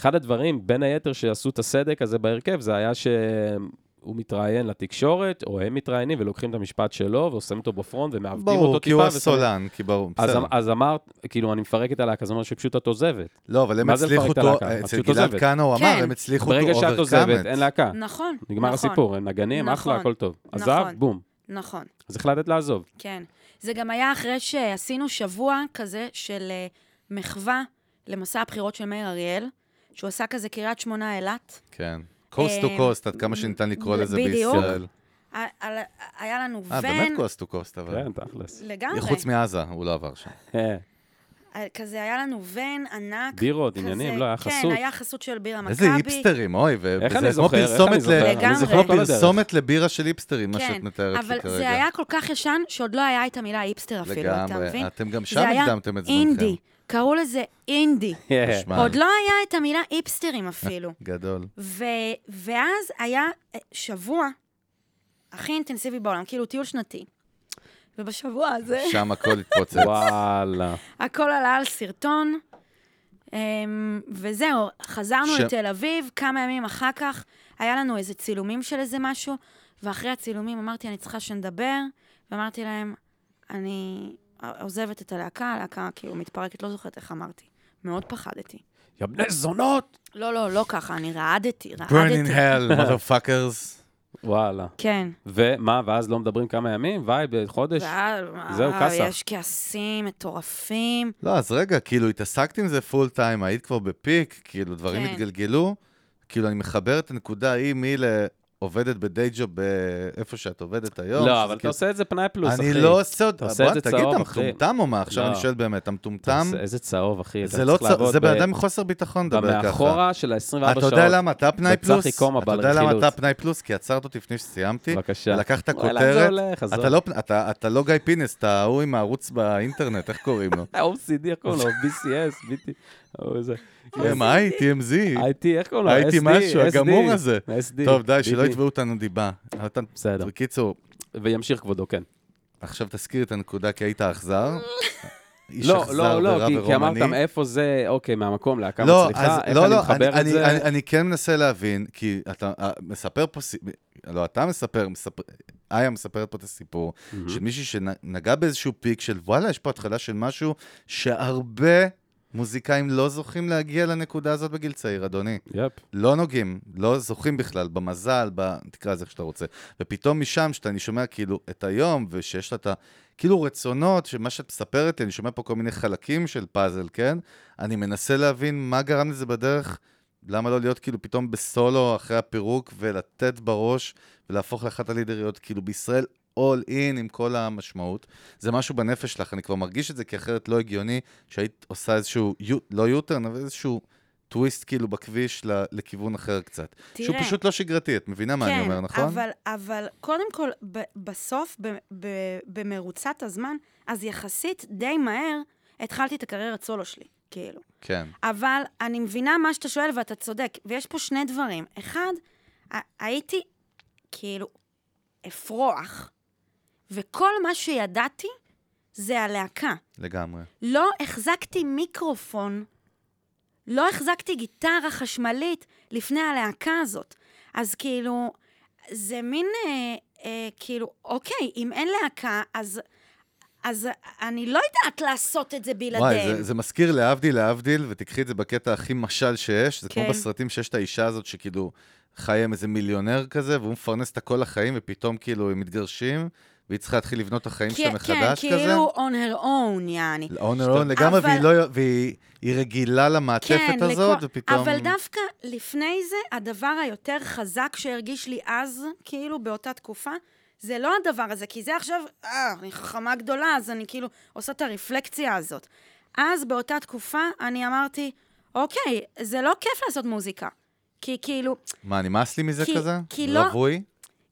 שאחד הדברים, בין היתר, שעשו את הסדק הזה בהרכב, זה היה שהוא מתראיין לתקשורת, או הם מתראיינים ולוקחים את המשפט שלו, ועושים אותו בפרונט, ומעוותים אותו ברור, כי הוא טיפה. הסולן, כי ברור, אז, בסדר. אז אמרת, כאילו, אני מפרק את הלהקה, זאת אומרת שפשוט את עוזבת. לא, אבל הם הצליחו אותו, אצל פשוט גלעד. כהנא הוא אמר, כן. הם הצליחו ברגע to שאת עוזבת. אין להקה. נכון, נגמר נכון, הסיפור, הם נגנים, אחלה, נכון, הכל טוב. נכון. עזב, בום. נכון. אז החלטת לעזוב. כן. זה גם היה אחרי שעשינו שבוע כזה של אה, מחווה למסע הבחירות של מאיר אריאל, שהוא עשה כזה קריית שמונה אילת. כן. coast to אה, coast, עד כמה שניתן לקרוא לזה. בישראל. היה לנו אה, ון, באמת קוסט טו קוסט, אבל... כן, תכלס. לגמרי. חוץ מעזה, הוא לא עבר שם. אה, אה, כזה היה לנו ון ענק. בירות, עניינים, לא, היה כן, חסות. היה חסות של בירה מכבי. איזה היפסטרים, אוי, וזה אני כמו זוכר? איך פרסומת אני ל- זוכר? לגמרי. זה כמו כל הדרך. פרסומת לבירה של היפסטרים, מה כן, שאת מתארת לי אבל כרגע. זה היה כל כך ישן, שעוד לא היה את המילה היפסטר אפילו, אתה לגמרי. מבין? אתם גם זה שם היה הקדמתם את זמנכם. קראו לזה אינדי. שמע, עוד לא היה את המילה היפסטרים אפילו. גדול. ו- ואז היה אה, שבוע הכי אינטנסיבי בעולם, כאילו טיול שנתי. ובשבוע הזה שם הכל התפוצץ. וואלה. הכל עלה על סרטון, אמ, וזהו, חזרנו ש- לתל אביב, כמה ימים אחר כך היה לנו איזה צילומים של איזה משהו, ואחרי הצילומים אמרתי, אני צריכה שנדבר, ואמרתי להם, אני עוזבת את הלהקה, הלהקה כאילו מתפרקת, לא זוכרת איך אמרתי. מאוד פחדתי. יא בני זונות! לא, לא, לא ככה, אני רעדתי, burn in רעדתי. hell, motherfuckers. וואלה. כן. ומה, ואז לא מדברים כמה ימים? וואי, בחודש? ואז, זהו, כסח. יש כעסים מטורפים. לא, אז רגע, כאילו, התעסקת עם זה פול טיים, היית כבר בפיק, כאילו, דברים כן. התגלגלו. כאילו, אני מחבר את הנקודה ההיא מי לעובדת בדיי ג'וב באיפה שאת עובדת היום. לא, אבל אתה כאילו- עושה את זה פנאי פלוס, אחי. אני לא עושה. אתה את זה תגיד, צהוב, אתה אחי. מטומטם או מה? עכשיו לא. אני שואל באמת, אתה אתה מטומטם? איזה צהוב, אחי. אתה זה לא צריך צ... לעבוד זה בן אדם מחוסר ביטחון לדבר ככה. במאחורה של ה-24 שעות. אתה יודע למה אתה פנאי פלוס? אתה יודע למה. אתה פנאי פלוס? כי עצרת אותי לפני שסיימתי. בבקשה. לקחת כותרת. אתה לא אתה- אתה לא גיא פינס, אתה ההוא עם הערוץ באינטרנט, איך קוראים לו? OCD, איך קוראים לו? BCS, הייתי, TMZ? IT, איך קוראים לו? SD, משהו. הגמור הזה. SD. טוב, די, שלא. יתבעו אותנו דיבה. בסדר. בקיצור, וימשיך כבודו, כן. עכשיו תזכיר את הנקודה, כי היית אכזר. איש לא, אכזר לא, לא, ורע כי- כי אמרת. מאיפה זה, אוקיי, מהמקום, להקה לא, מצליחה, אז, איך לא, אני לא, מחבר אני, את זה? אני, אני כן מנסה להבין, כי אתה אה, מספר פה, לא, אתה מספר, מספר, איה מספרת פה את הסיפור, של מישהי שנגע באיזשהו פיק של וואלה, יש פה התחלה של משהו שהרבה מוזיקאים לא זוכים להגיע לנקודה הזאת בגיל צעיר, אדוני. יפ. לא נוגעים, לא זוכים בכלל, במזל, ב... תקרא לזה איך שאתה רוצה. ופתאום משם, שאתה, אני שומע כאילו את היום, ושיש לה את ה... כאילו רצונות, שמה שאת מספרת לי, אני שומע פה כל מיני חלקים של פאזל, כן? אני מנסה להבין מה גרם לזה בדרך, למה לא להיות כאילו פתאום בסולו אחרי הפירוק, ולתת בראש, ולהפוך לאחת הלידריות, כאילו בישראל, all in עם כל המשמעות. זה משהו בנפש שלך, אני כבר מרגיש את זה, כי אחרת לא הגיוני שהיית עושה איזשהו, לא יוטרן, אבל איזשהו טוויסט כאילו בכביש לכיוון אחר קצת. שהוא תראה. פשוט לא שגרתי, את מבינה מה אני אומר, נכון? כן, אבל, אבל קודם כל, ב- בסוף, ב- ב- במרוצת הזמן, אז יחסית די מהר התחלתי את הקריירת סולו שלי, כאילו. כן. אבל אני מבינה מה שאתה שואל ואתה צודק, ויש פה שני דברים. אחד, הייתי כאילו אפרוח, וכל מה שידעתי זה הלהקה. לגמרי. לא החזקתי מיקרופון, לא החזקתי גיטרה חשמלית לפני הלהקה הזאת. אז כאילו, זה מין, אה, אה, כאילו, אוקיי, אם אין להקה, אז, אז אני לא יודעת לעשות את זה בלעדיהם. וואי, זה, זה מזכיר להבדיל, להבדיל, ותקחי את זה בקטע הכי משל שיש, זה כן. כמו בסרטים שיש את האישה הזאת שכאילו חיה עם איזה מיליונר כזה, והוא מפרנס אותה כל החיים, ופתאום כאילו הם מתגרשים, והיא צריכה להתחיל לבנות את החיים שלה כן, מחדש כן, כזה. כאילו on her own, יעני. און און לגמרי, אבל- והיא, לא, והיא היא רגילה למעטפת כן, הזאת, לכל- ופתאום... אבל דווקא לפני זה, הדבר היותר חזק שהרגיש לי אז, כאילו, באותה תקופה, זה לא הדבר הזה, כי זה עכשיו, אה, אני חכמה גדולה, אז אני כאילו עושה את הרפלקציה הזאת. אז באותה תקופה אני אמרתי, אוקיי, זה לא כיף לעשות מוזיקה. כי כאילו, מה, נמאס לי מזה כי- כזה? כי לא- רווי?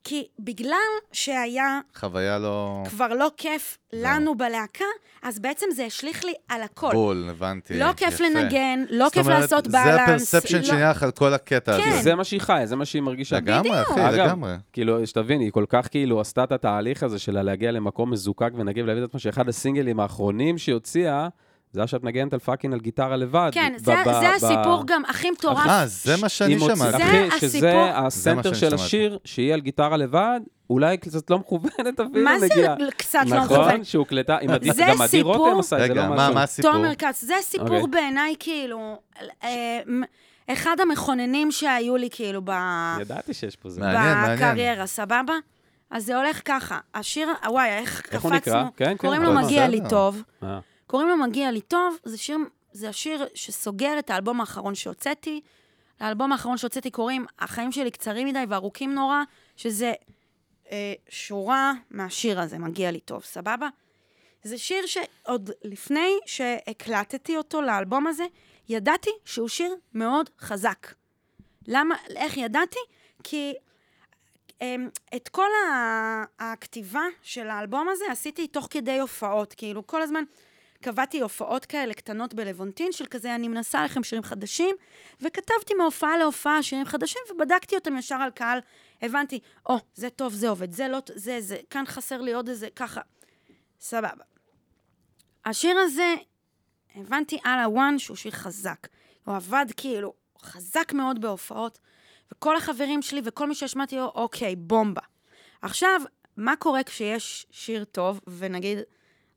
כי בגלל שהיה חוויה לא... כבר לא כיף לנו בלהקה, אז בעצם זה השליך לי על הכל. בול, הבנתי. לא כיף יפה. לנגן, לא זאת כיף אומרת, לעשות זה בלנס. הפרספשן לא- שנהיה לך על כל הקטע כן. הזה. זה מה שהיא חיה, זה מה שהיא מרגישה. לגמרי, אחי, אגב, לגמרי. כאילו, שתבין, היא כל כך כאילו עשתה את התהליך הזה שלה להגיע למקום מזוקק ונגיב להביא את עצמה, שאחד הסינגלים האחרונים שהיא הוציאה, זה היה שאת מנגנת על פאקינג על גיטרה לבד. כן, ב- זה, ב- זה ב- הסיפור גם הכי מטורף. אה, זה מה שאני שמעתי. זה אחי, שזה. הסנטר של שמעתי. השיר, שהיא על גיטרה לבד, אולי קצת לא מכוונת אפילו, מה זה נגיעה. קצת לא מכוון? נכון, שהוקלטה, עם עדי- גם עדי סיפור- רותם עשה את זה, רגע, לא מה משהו. מה הסיפור? תומר כץ, זה סיפור אוקיי. בעיניי, כאילו, אה, אחד המכוננים שהיו לי, כאילו, ב... ידעתי שיש פה זה. מעניין, מעניין. בקריירה, סבבה? אז זה הולך ככה, השיר, וואי, איך איך הוא קפצנו, נקרא? כן, כן, קוראים לו מגיע לי. טוב, אה. קוראים לו מגיע לי טוב, זה שיר, זה השיר שסוגר את האלבום האחרון שהוצאתי. לאלבום האחרון שהוצאתי קוראים החיים שלי קצרים מדי וארוכים נורא, שזה אה, שורה מהשיר הזה, מגיע לי טוב, סבבה? זה שיר שעוד לפני שהקלטתי אותו לאלבום הזה, ידעתי שהוא שיר מאוד חזק. למה, איך ידעתי? כי אמ, את כל הכתיבה של האלבום הזה עשיתי תוך כדי הופעות, כאילו כל הזמן קבעתי הופעות כאלה קטנות בלוונטין, של כזה אני מנסה לכם שירים חדשים, וכתבתי מהופעה להופעה שירים חדשים, ובדקתי אותם ישר על קהל, הבנתי, או, oh, זה טוב, זה עובד, זה לא, זה, זה, כאן חסר לי עוד איזה, ככה. סבבה. השיר הזה, הבנתי על הוואן שהוא שיר חזק. הוא עבד כאילו חזק מאוד בהופעות, וכל החברים שלי וכל מי שהשמעתי לו, אוקיי, בומבה. עכשיו, מה קורה כשיש שיר טוב, ונגיד,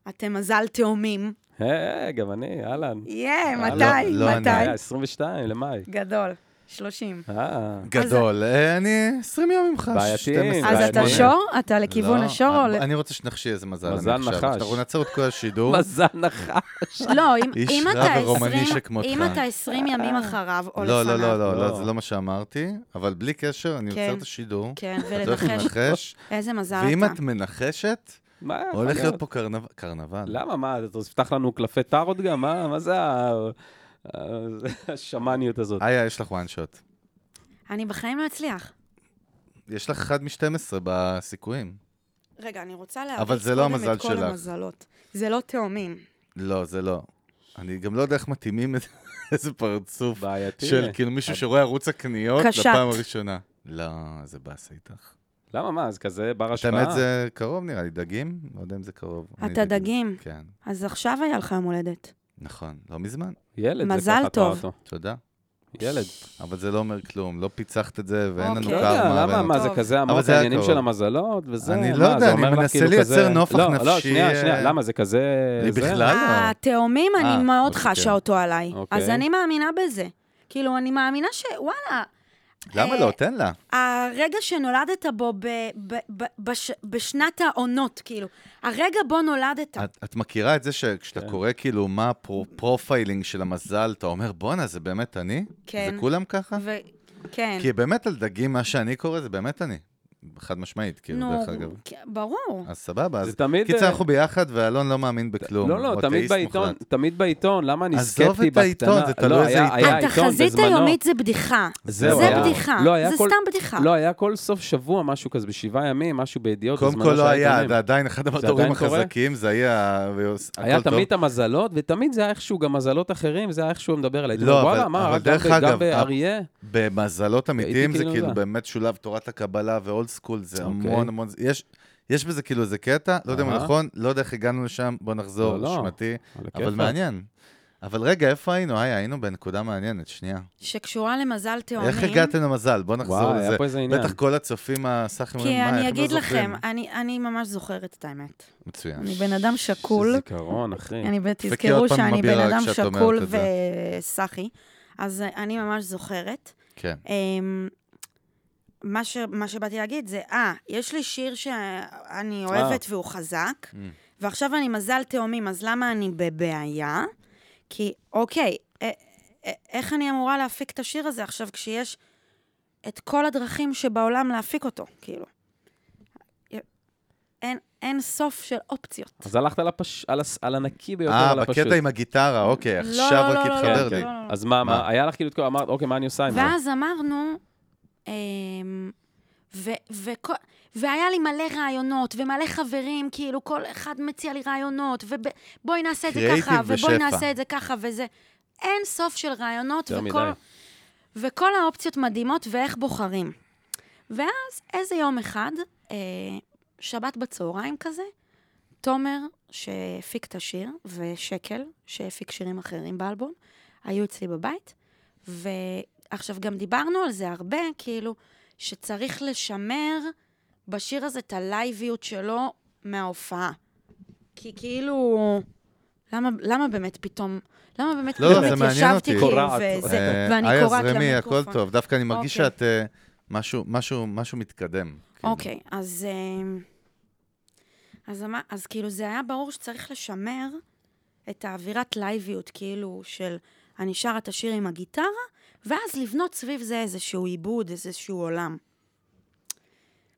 אתם מזל תאומים? היי, גם אני, אהלן. יהיה, אה, מתי? לא, לא. מתי? היה 22 למאי. גדול, 30. אה, גדול. אה, אני 20 יום ממך. בעייתיים. 12, אז. אתה. שור? אתה לכיוון לא, השור. אני- רוצה שנחשי איזה מזל מזל. נחש. אנחנו נעצור את כל השידור. מזל נחש. לא, אם- אתה ורומני 20 שכמותך. אם אתה 20 ימים אחריו או לא, לפניו. לא, לא, לא, לא, לא. זה לא מה שאמרתי, אבל בלי קשר, אני כן. עוצר את השידור. כן, ולנחש. לנחש, איזה מזל ואם אתה. את מנחשת, מה הולך להיות להיות? פה קרנב- קרנבל. למה, מה, אתה תפתח לנו קלפי טארות גם? מה מה זה ה- ה- השמאניות הזאת? איה, יש לך one shot. אני בחיים לא אצליח. יש לך 1 מ-12 בסיכויים. רגע, אני רוצה אבל להריץ זה לא קודם המזל את כל שלך. המזלות. זה לא תאומים. לא, זה לא. אני גם לא יודע איך מתאימים את איזה פרצוף בעייתי. של כאילו מישהו שרואה ערוץ הקניות קשת. לפעם הראשונה. לא, זה באסה איתך. למה, מה, זה כזה בר השפעה? האמת זה קרוב נראה לי, דגים? לא יודע אם זה קרוב. אתה דגים. כן, אז עכשיו היה לך יום הולדת. נכון, לא מזמן. ילד, זה מזל טוב. תודה. ילד. אבל זה לא אומר כלום, לא פיצחת את זה ואין לנו אוקיי. לא קרמה. יודע, למה, מה, זה. כזה אבל אמרת העניינים. של המזלות וזה? אני לא יודע, אני מנסה כאילו לייצר נופח לא, לא, נפשי, שנייה, אה, שנייה, למה, זה כזה... בכלל לא. התאומים, אה, אני מאוד אוקיי. חשה אותו עליי. אוקיי. אז אני מאמינה בזה. כאילו, אני מאמינה שוואלה, למה אה, לא? תן לה. הרגע שנולדת בו ב, ב, ב, בש, בשנת העונות, כאילו, הרגע בו נולדת. את, את מכירה את זה שכשאתה כן. קורא כאילו מה ה profiling של המזל, אתה אומר, בואנה, זה באמת אני? כן. זה כולם ככה? ו... כן. כי באמת על דגים, מה שאני קורא, זה באמת אני. חד משמעית, כאילו, נו, דרך אגב. כן, ברור. אז סבבה, אז תמיד... קיצר, אה, אנחנו ביחד, ואלון לא מאמין בכלום. לא, לא, תמיד בעיתון, מוחלט. תמיד בעיתון, למה אני עזוב סקפטי את העיתון, בקטנה? זה תלוי לא, איזה היה- עיתון. התחזית. היומית זה בדיחה. זה היה- בדיחה. לא, היה זה כל- סתם בדיחה. לא, היה כל סוף שבוע משהו כזה, בשבעה ימים, משהו בידיעות. קודם כל לא היה. זה עדיין אחד המדורים קורה? החזקים, זה היה... היה. תמיד את המזלות, ותמיד זה היה איכשהו גם מזלות אחרים, זה היה איכשהו מדבר עליי. הייתי לא, אבל- וואלה, מה, אבל רק גם דרך אגב? במזלות אמיתיים זה כאילו כאילו. באמת שולב תורת הקבלה ואולד סקול, זה אוקיי. המון המון... יש... יש בזה כאילו איזה קטע, לא יודע אם. נכון, לא יודע איך הגענו לשם, בוא נחזור, לא, לא. על אבל. מעניין. אבל רגע, איפה היינו? היי, היינו בנקודה מעניינת, שנייה. שקשורה למזל תאומים. איך הגעתם למזל? בוא נחזור וואי, לזה. היה פה איזה עניין. בטח כל הצופים הסאחים כי אומרים, מה, איך אני הם לא אגיד זוכרים?" לכם, אני, אני ממש זוכרת את האמת. מצוין. אני בן אדם שקול. זיכרון, אחי. אני תזכרו שאני בן אדם שקול. וסאחי, אז אני ממש זוכרת. כן. אמ, מה, ש, מה שבאתי להגיד זה, אה, יש לי שיר שאני אוהבת והוא חזק, Mm. ועכשיו אני מזל תאומים, אז למה אני בבעיה? כי, אוקיי, א- א- איך אני אמורה להפיק את השיר הזה עכשיו כשיש את כל הדרכים שבעולם להפיק אותו, כאילו? אין, אין סוף של אופציות. אז הלכת על הפש- על הס- על הנקי ביותר, אה, על הפשוט. בקטע עם הגיטרה, אוקיי, לא, עכשיו לא, רק לא, התחבר לא, לי. לא, לא, לא. אז מה, מה? מה, היה לך כאילו, את כל- אמרת, אוקיי, מה אני עושה עם זה? ואז אמרנו, אמ, ו- וכל- והיה לי מלא רעיונות, ומלא חברים, כאילו, כל אחד מציע לי רעיונות, ובואי נעשה את זה ככה, ובואי. נעשה את זה ככה, וזה... אין סוף של רעיונות, וכל, מדי. וכל האופציות מדהימות, ואיך בוחרים. ואז איזה יום אחד, אה, שבת בצהריים כזה, תומר, שהפיק את השיר, ושקל, שהפיק שירים אחרים באלבום, היו אצלי בבית. ועכשיו, גם דיברנו על זה הרבה, כאילו, שצריך לשמר בשיר הזה את הלייביות שלו מההופעה. כי כאילו, למה, למה באמת פתאום, למה באמת לא, פתאום זה מעניין התיישבתי אותי. כאילו, קורעת. וזה, אה, ואני איה קוראת זרמי, הכל למיקרופון. טוב. דווקא אני מרגיש אוקיי. שאת... אה, משהו, משהו, משהו מתקדם. כאילו. אוקיי, אז, אה, אז, אז כאילו זה היה ברור שצריך לשמר את האווירת לייביות, כאילו, של אני שרה את השיר עם הגיטרה, ואז לבנות סביב זה איזשהו עיבוד, איזשהו עולם.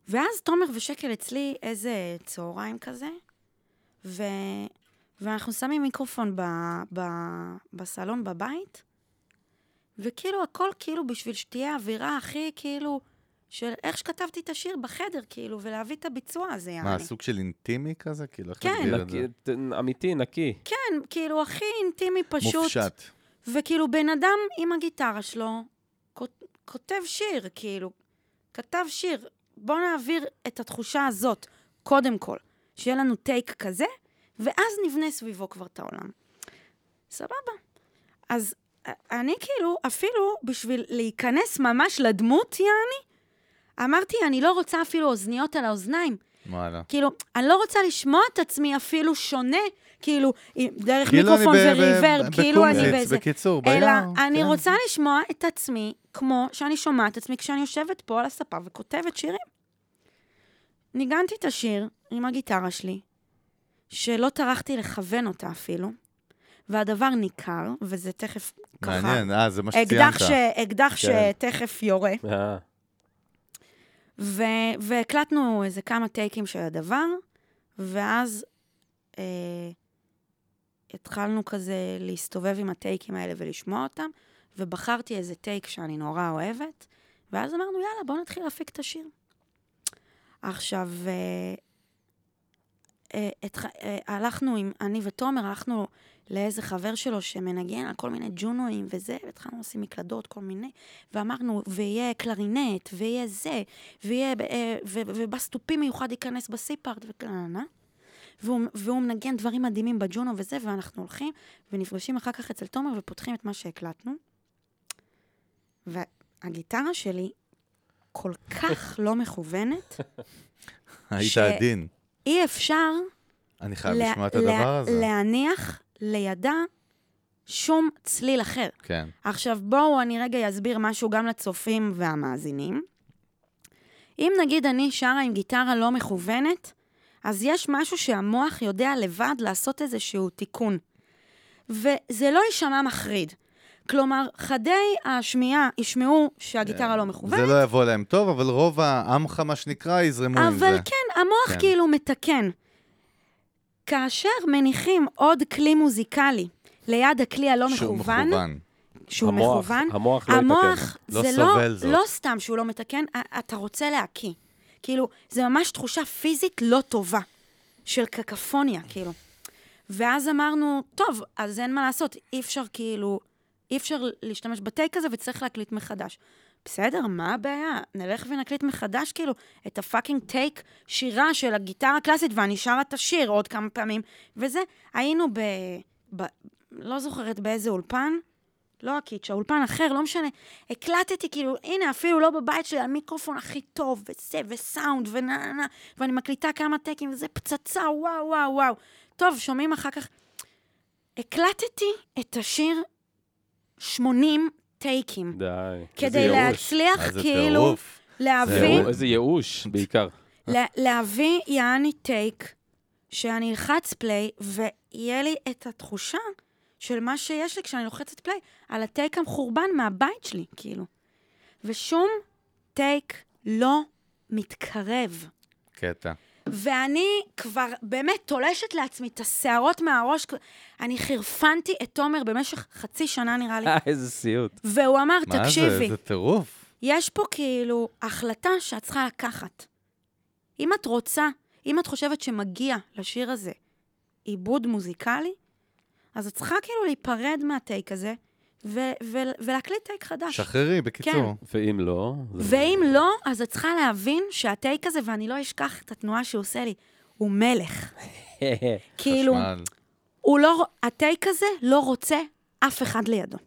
ואז תומר ושקל אצלי איזה צהריים כזה, ו... ואנחנו שמים מיקרופון ב... ב... בסלון בבית, וכאילו הכל כאילו בשביל שתהיה אווירה הכי כאילו של איך שכתבתי את השיר בחדר, כאילו, ולהביא את הביצוע הזה, יעני. מה, סוג של אינטימי כזה? כאילו, איך כן. להגדיר את זה? נקי- אמיתי, נקי. כן, כאילו, הכי אינטימי פשוט. מופשט. וכאילו, בן אדם עם הגיטרה שלו כות- כותב שיר, כאילו, כתב שיר. בוא נעביר את התחושה הזאת, קודם כל. שיהיה לנו טייק כזה, ואז נבנה סביבו כבר את העולם. סבבה. אז א- אני כאילו, אפילו בשביל להיכנס ממש לדמות, יעני, אמרתי, אני לא רוצה אפילו אוזניות על האוזניים. וואלה. כאילו, אני לא רוצה לשמוע את עצמי אפילו שונה, כאילו, דרך כאילו אני מיקרופון ב- ב- וריברב, כאילו אני באיזה... בקיצור, אלא ביער, אני כן. רוצה לשמוע את עצמי כמו שאני שומעת את עצמי כשאני יושבת פה על הספה וכותבת שירים. ניגנתי את השיר עם הגיטרה שלי, שלא טרחתי לכוון אותה אפילו, והדבר ניכר, וזה תכף ככה... מעניין, אה, זה מה שציינת. אקדח, ש... אקדח כן. שתכף יורה. אה, ו... והקלטנו איזה כמה טייקים של הדבר, ואז אה, התחלנו כזה להסתובב עם הטייקים האלה ולשמוע אותם, ובחרתי איזה טייק שאני נורא אוהבת, ואז אמרנו, יאללה, בואו נתחיל להפיק את השיר. עכשיו, אה, אה, התח... אה, הלכנו עם, אני ותומר, הלכנו לאיזה חבר שלו שמנגן על כל מיני ג'ונואים וזה, והתחלנו לשים מקלדות, כל מיני, ואמרנו, ויהיה קלרינט, ויהיה זה, ויהיה, אה, ובסטופים מיוחד ייכנס בסיפארט וכאלה. והוא, והוא מנגן דברים מדהימים בג'ונו וזה, ואנחנו הולכים ונפגשים אחר כך אצל תומר ופותחים את מה שהקלטנו. והגיטרה שלי כל כך לא מכוונת, היית עדין. אי אפשר אני חייב לה- לשמוע את לה- הדבר הזה. להניח לידה שום צליל אחר. כן. עכשיו, בואו אני רגע אסביר משהו גם לצופים והמאזינים. אם נגיד אני שרה עם גיטרה לא מכוונת, אז יש משהו שהמוח יודע לבד לעשות איזשהו תיקון. וזה לא יישמע מחריד. כלומר, חדי השמיעה ישמעו שהגיטרה לא מכוונת, זה לא יבוא להם טוב, אבל רוב העמך, מה שנקרא, יזרמו עם זה. אבל כן, המוח כן. כאילו מתקן. כאשר מניחים עוד כלי מוזיקלי ליד הכלי הלא שהוא מכוון, מכוון. שהוא המוח- מכוון, המוח לא המוח לא זה סובל לא, זאת. לא סתם שהוא לא מתקן, אתה רוצה להקיא. כאילו, זה ממש תחושה פיזית לא טובה, של קקפוניה, כאילו. ואז אמרנו, טוב, אז אין מה לעשות, אי אפשר כאילו, אי אפשר להשתמש ב take הזה וצריך להקליט מחדש. בסדר, מה הבעיה? נלך ונקליט מחדש, כאילו, את ה fucking take שירה של הגיטרה הקלאסית, ואני שרה את השיר עוד כמה פעמים, וזה. היינו ב... ב לא זוכרת באיזה אולפן, לא הקיץ', האולפן אחר, לא משנה. הקלטתי, כאילו, הנה, אפילו לא בבית שלי, המיקרופון הכי טוב, וזה, וסאונד, ונה נה נה, ואני מקליטה כמה טקים, וזה פצצה, וואו, וואו, וואו. טוב, שומעים אחר כך. הקלטתי את השיר 80 טייקים, די. כדי. להצליח, איזה כאילו, טירוף. להביא, זהו, איזה ייאוש, בעיקר. לה- להביא יעני טייק, שאני אלחץ פליי, ויהיה לי את התחושה של מה שיש לי כשאני לוחצת פליי, על הטייק המחורבן מהבית שלי, כאילו. ושום טייק לא מתקרב. קטע. ואני כבר באמת תולשת לעצמי את השערות מהראש. אני חירפנתי את תומר במשך חצי שנה, נראה לי. אה, איזה סיוט. והוא אמר, מה זה? תקשיבי, זה טירוף. יש פה כאילו החלטה שאת צריכה לקחת. אם את רוצה, אם את חושבת שמגיע לשיר הזה עיבוד מוזיקלי, אז את צריכה כאילו להיפרד מהטייק הזה, ו- ו- ולהקליט take חדש. שחררי, בקיצור. ואם לא... זה- ואם לא, אז את צריכה להבין שה take הזה, ואני לא אשכח את התנועה שהוא עושה לי, הוא מלך. כאילו. הוא לא, ה take הזה לא רוצה אף אחד לידו.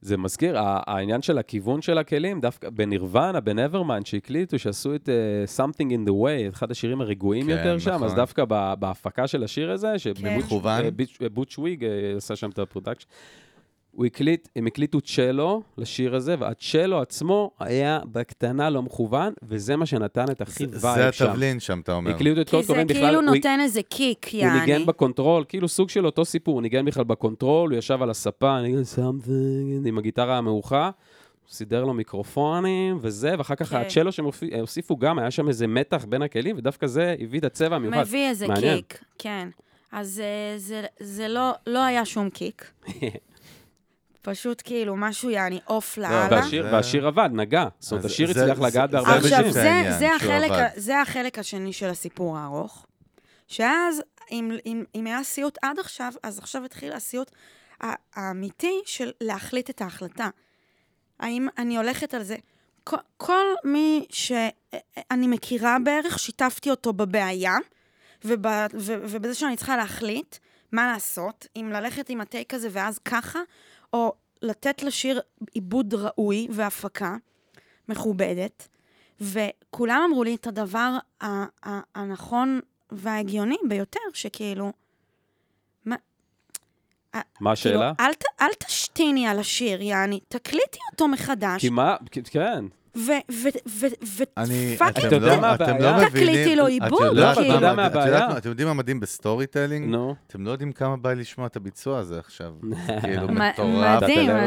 זה מזכיר, העניין של הכיוון של הכלים, דווקא בנירוונה, ב Nevermind, שהקליטו, שעשו את uh, Something in the Way, אחד השירים הרגועים כן, יותר שם, נכון. אז דווקא ב- בהפקה של השיר הזה, מכוון. שבוץ' ויג אה, עשה שם את ה production, הוא הקליט, הם הקליטו צ'לו לשיר הזה, והצ'לו עצמו היה בקטנה לא מכוון, וזה מה שנתן את הכי זה vibe שם. התבלין שם, אתה אומר. הקליטו את כל כי זה טובים בכלל, כאילו הוא- נותן איזה קיק, הוא יעני. ניגן ב control, כאילו סוג של אותו סיפור, הוא ניגן בכלל ב control, הוא ישב על הספה, ניגן Something עם הגיטרה המאוחה, הוא סידר לו מיקרופונים וזה, ואחר כך כן. הצ'לו הוסיפו גם, היה שם איזה מתח בין הכלים, ודווקא זה הביא את הצבע המיוחד. מביא איזה מעניין. קיק, כן. אז אה, זה, זה לא, לא היה שום קיק. פשוט כאילו משהו יעני עוף לאללה. והשיר, עבד, נגע. זאת אומרת, השיר זה- הצליח זה- לגעת בהרבה בדיוק עכשיו, אנשים. זה, החלק, השני של הסיפור הארוך, שאז, אם, היה סיוט עד עכשיו, אז עכשיו התחיל הסיוט האמיתי של להחליט את ההחלטה. האם אני הולכת על זה? כל, כל מי שאני מכירה בערך, שיתפתי אותו בבעיה, וב, ו, ובזה שאני צריכה להחליט מה לעשות, אם ללכת עם הטייק הזה ואז ככה, או לתת לשיר עיבוד ראוי והפקה מכובדת, וכולם אמרו לי את הדבר הנכון וההגיוני ביותר, שכאילו, מה השאלה? כאילו, אל, אל תשתיני על השיר, יעני, תקליטי אותו מחדש, כי מה, כן. אני, ופאק אתם אתה יודע לא, מה אתם הבעיה? לא תקליטי לו עיבוד, כאילו. מה- מה? מה- אתם יודעים מה מדהים בסטורי טיילינג? נו. אתם לא יודעים כמה בא לי לשמוע את הביצוע הזה עכשיו. זה כאילו מטורף.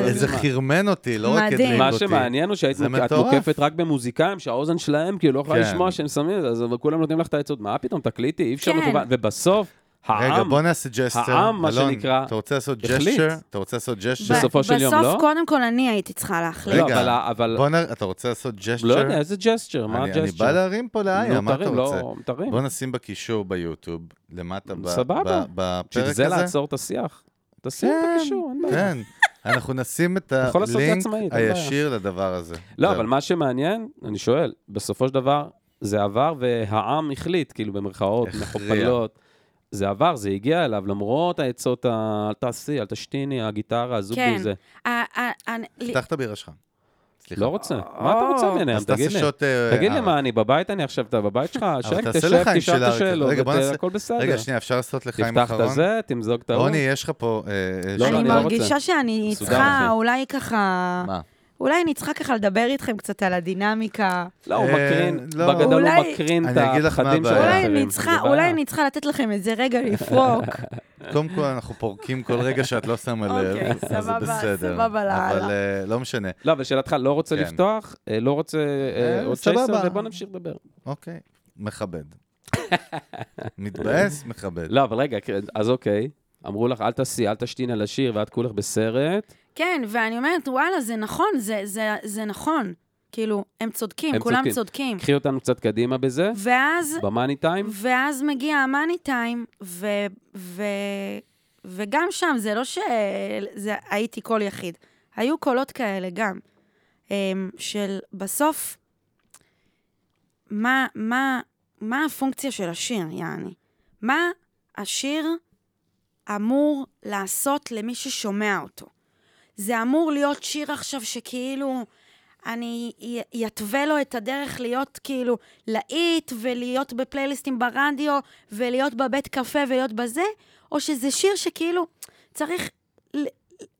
איזה חרמן אותי, לא רק. הדליק מה אותי. שמעניין הוא שהיית זה. מוקפת רק במוזיקאים, שהאוזן שלהם כאילו לא יכולה כן. לשמוע שהם שמים את זה, אז כולם נותנים לך את העצות, מה פתאום, תקליטי, אי אפשר כן. ובסוף, רגע, העם, בוא נעשה ג'סטר. העם, מה אלון, שנקרא, אתה רוצה לעשות החליט. ג'סטר? אתה רוצה לעשות ג'סטר? בסופו של יום, לא? בסוף, קודם כל, אני הייתי צריכה להחליט. לא, רגע, אבל ה- אבל- בוא נ... אתה רוצה לעשות gesture? לא יודע, איזה gesture, מה אני, אני ה gesture? בא להרים פה לאיה, נו, מה אתה תרים, רוצה? לא, תרים. בוא נשים בקישור ביוטיוב, למטה ב- סבבה. ב- בפרק בשביל זה הזה. לעצור את השיח. תשים את כן, הקישור, אין בעיה. כן. אנחנו נשים את את הלינק. הישיר לדבר הזה. לא. אבל מה שמעניין, אני שואל, בסופו של דבר, זה עבר והעם החליט, כאילו במרכאות, הכריע. זה עבר, זה הגיע אליו, למרות העצות, ה- אל תעשי, אל תשאירי, הגיטרה, הזובי, כן. זה. פתח את הבירה שלך. סליחה. לא רוצה. מה אתה רוצה ממני? אז תגיד לי. אה, תגיד לי אה, מה, אני בבית, אני עכשיו, אתה בבית שלך, שק, תשב, תשאל את. השאלות, הכל בסדר. רגע, שנייה, אפשר לעשות לחיים תפתח את אחרון? הזה, תמזוג את ההוא. רוני, יש לך פה... אה, אה, לא, אני לא מרגישה. שאני צריכה. אולי ככה... מה? אולי אני צריכה ככה לדבר איתכם קצת על הדינמיקה. לא, הוא אה, מקרין, לא. בגדול הוא מקרין את הפחדים של האחרים. אולי אני צריכה לתת לכם איזה רגע לפרוק. קודם כל, אנחנו פורקים כל רגע שאת לא שמה לב, אוקיי, אז זה בסדר. סבבה, לאללה. אבל אה, לא משנה. לא, אבל שאלתך, לא רוצה כן. לפתוח, אה, לא רוצה עוד סבבה. צ'ייסר, ובוא נמשיך לדבר. אוקיי, מכבד. מתבאס, מכבד. לא, אבל רגע, כן, אז אוקיי, אמרו לך, אל תעשי, אל תשתין על השיר, ואת כולך בסרט. כן, ואני אומרת, וואלה, זה נכון, זה- זה- זה נכון. כאילו, הם צודקים, הם כולם צודקים. צודקים. קחי אותנו קצת קדימה בזה, ואז, במאני טיים. ואז מגיע המאני טיים, ו, ו, וגם שם, זה לא שהייתי קול יחיד. היו קולות כאלה גם, אמ, של בסוף, מה, מה, מה הפונקציה של השיר, יעני? מה השיר אמור לעשות למי ששומע אותו? זה אמור להיות שיר עכשיו שכאילו אני יתווה לו את הדרך להיות כאילו להיט ולהיות בפלייליסטים ברדיו ולהיות בבית קפה ולהיות בזה, או שזה שיר שכאילו צריך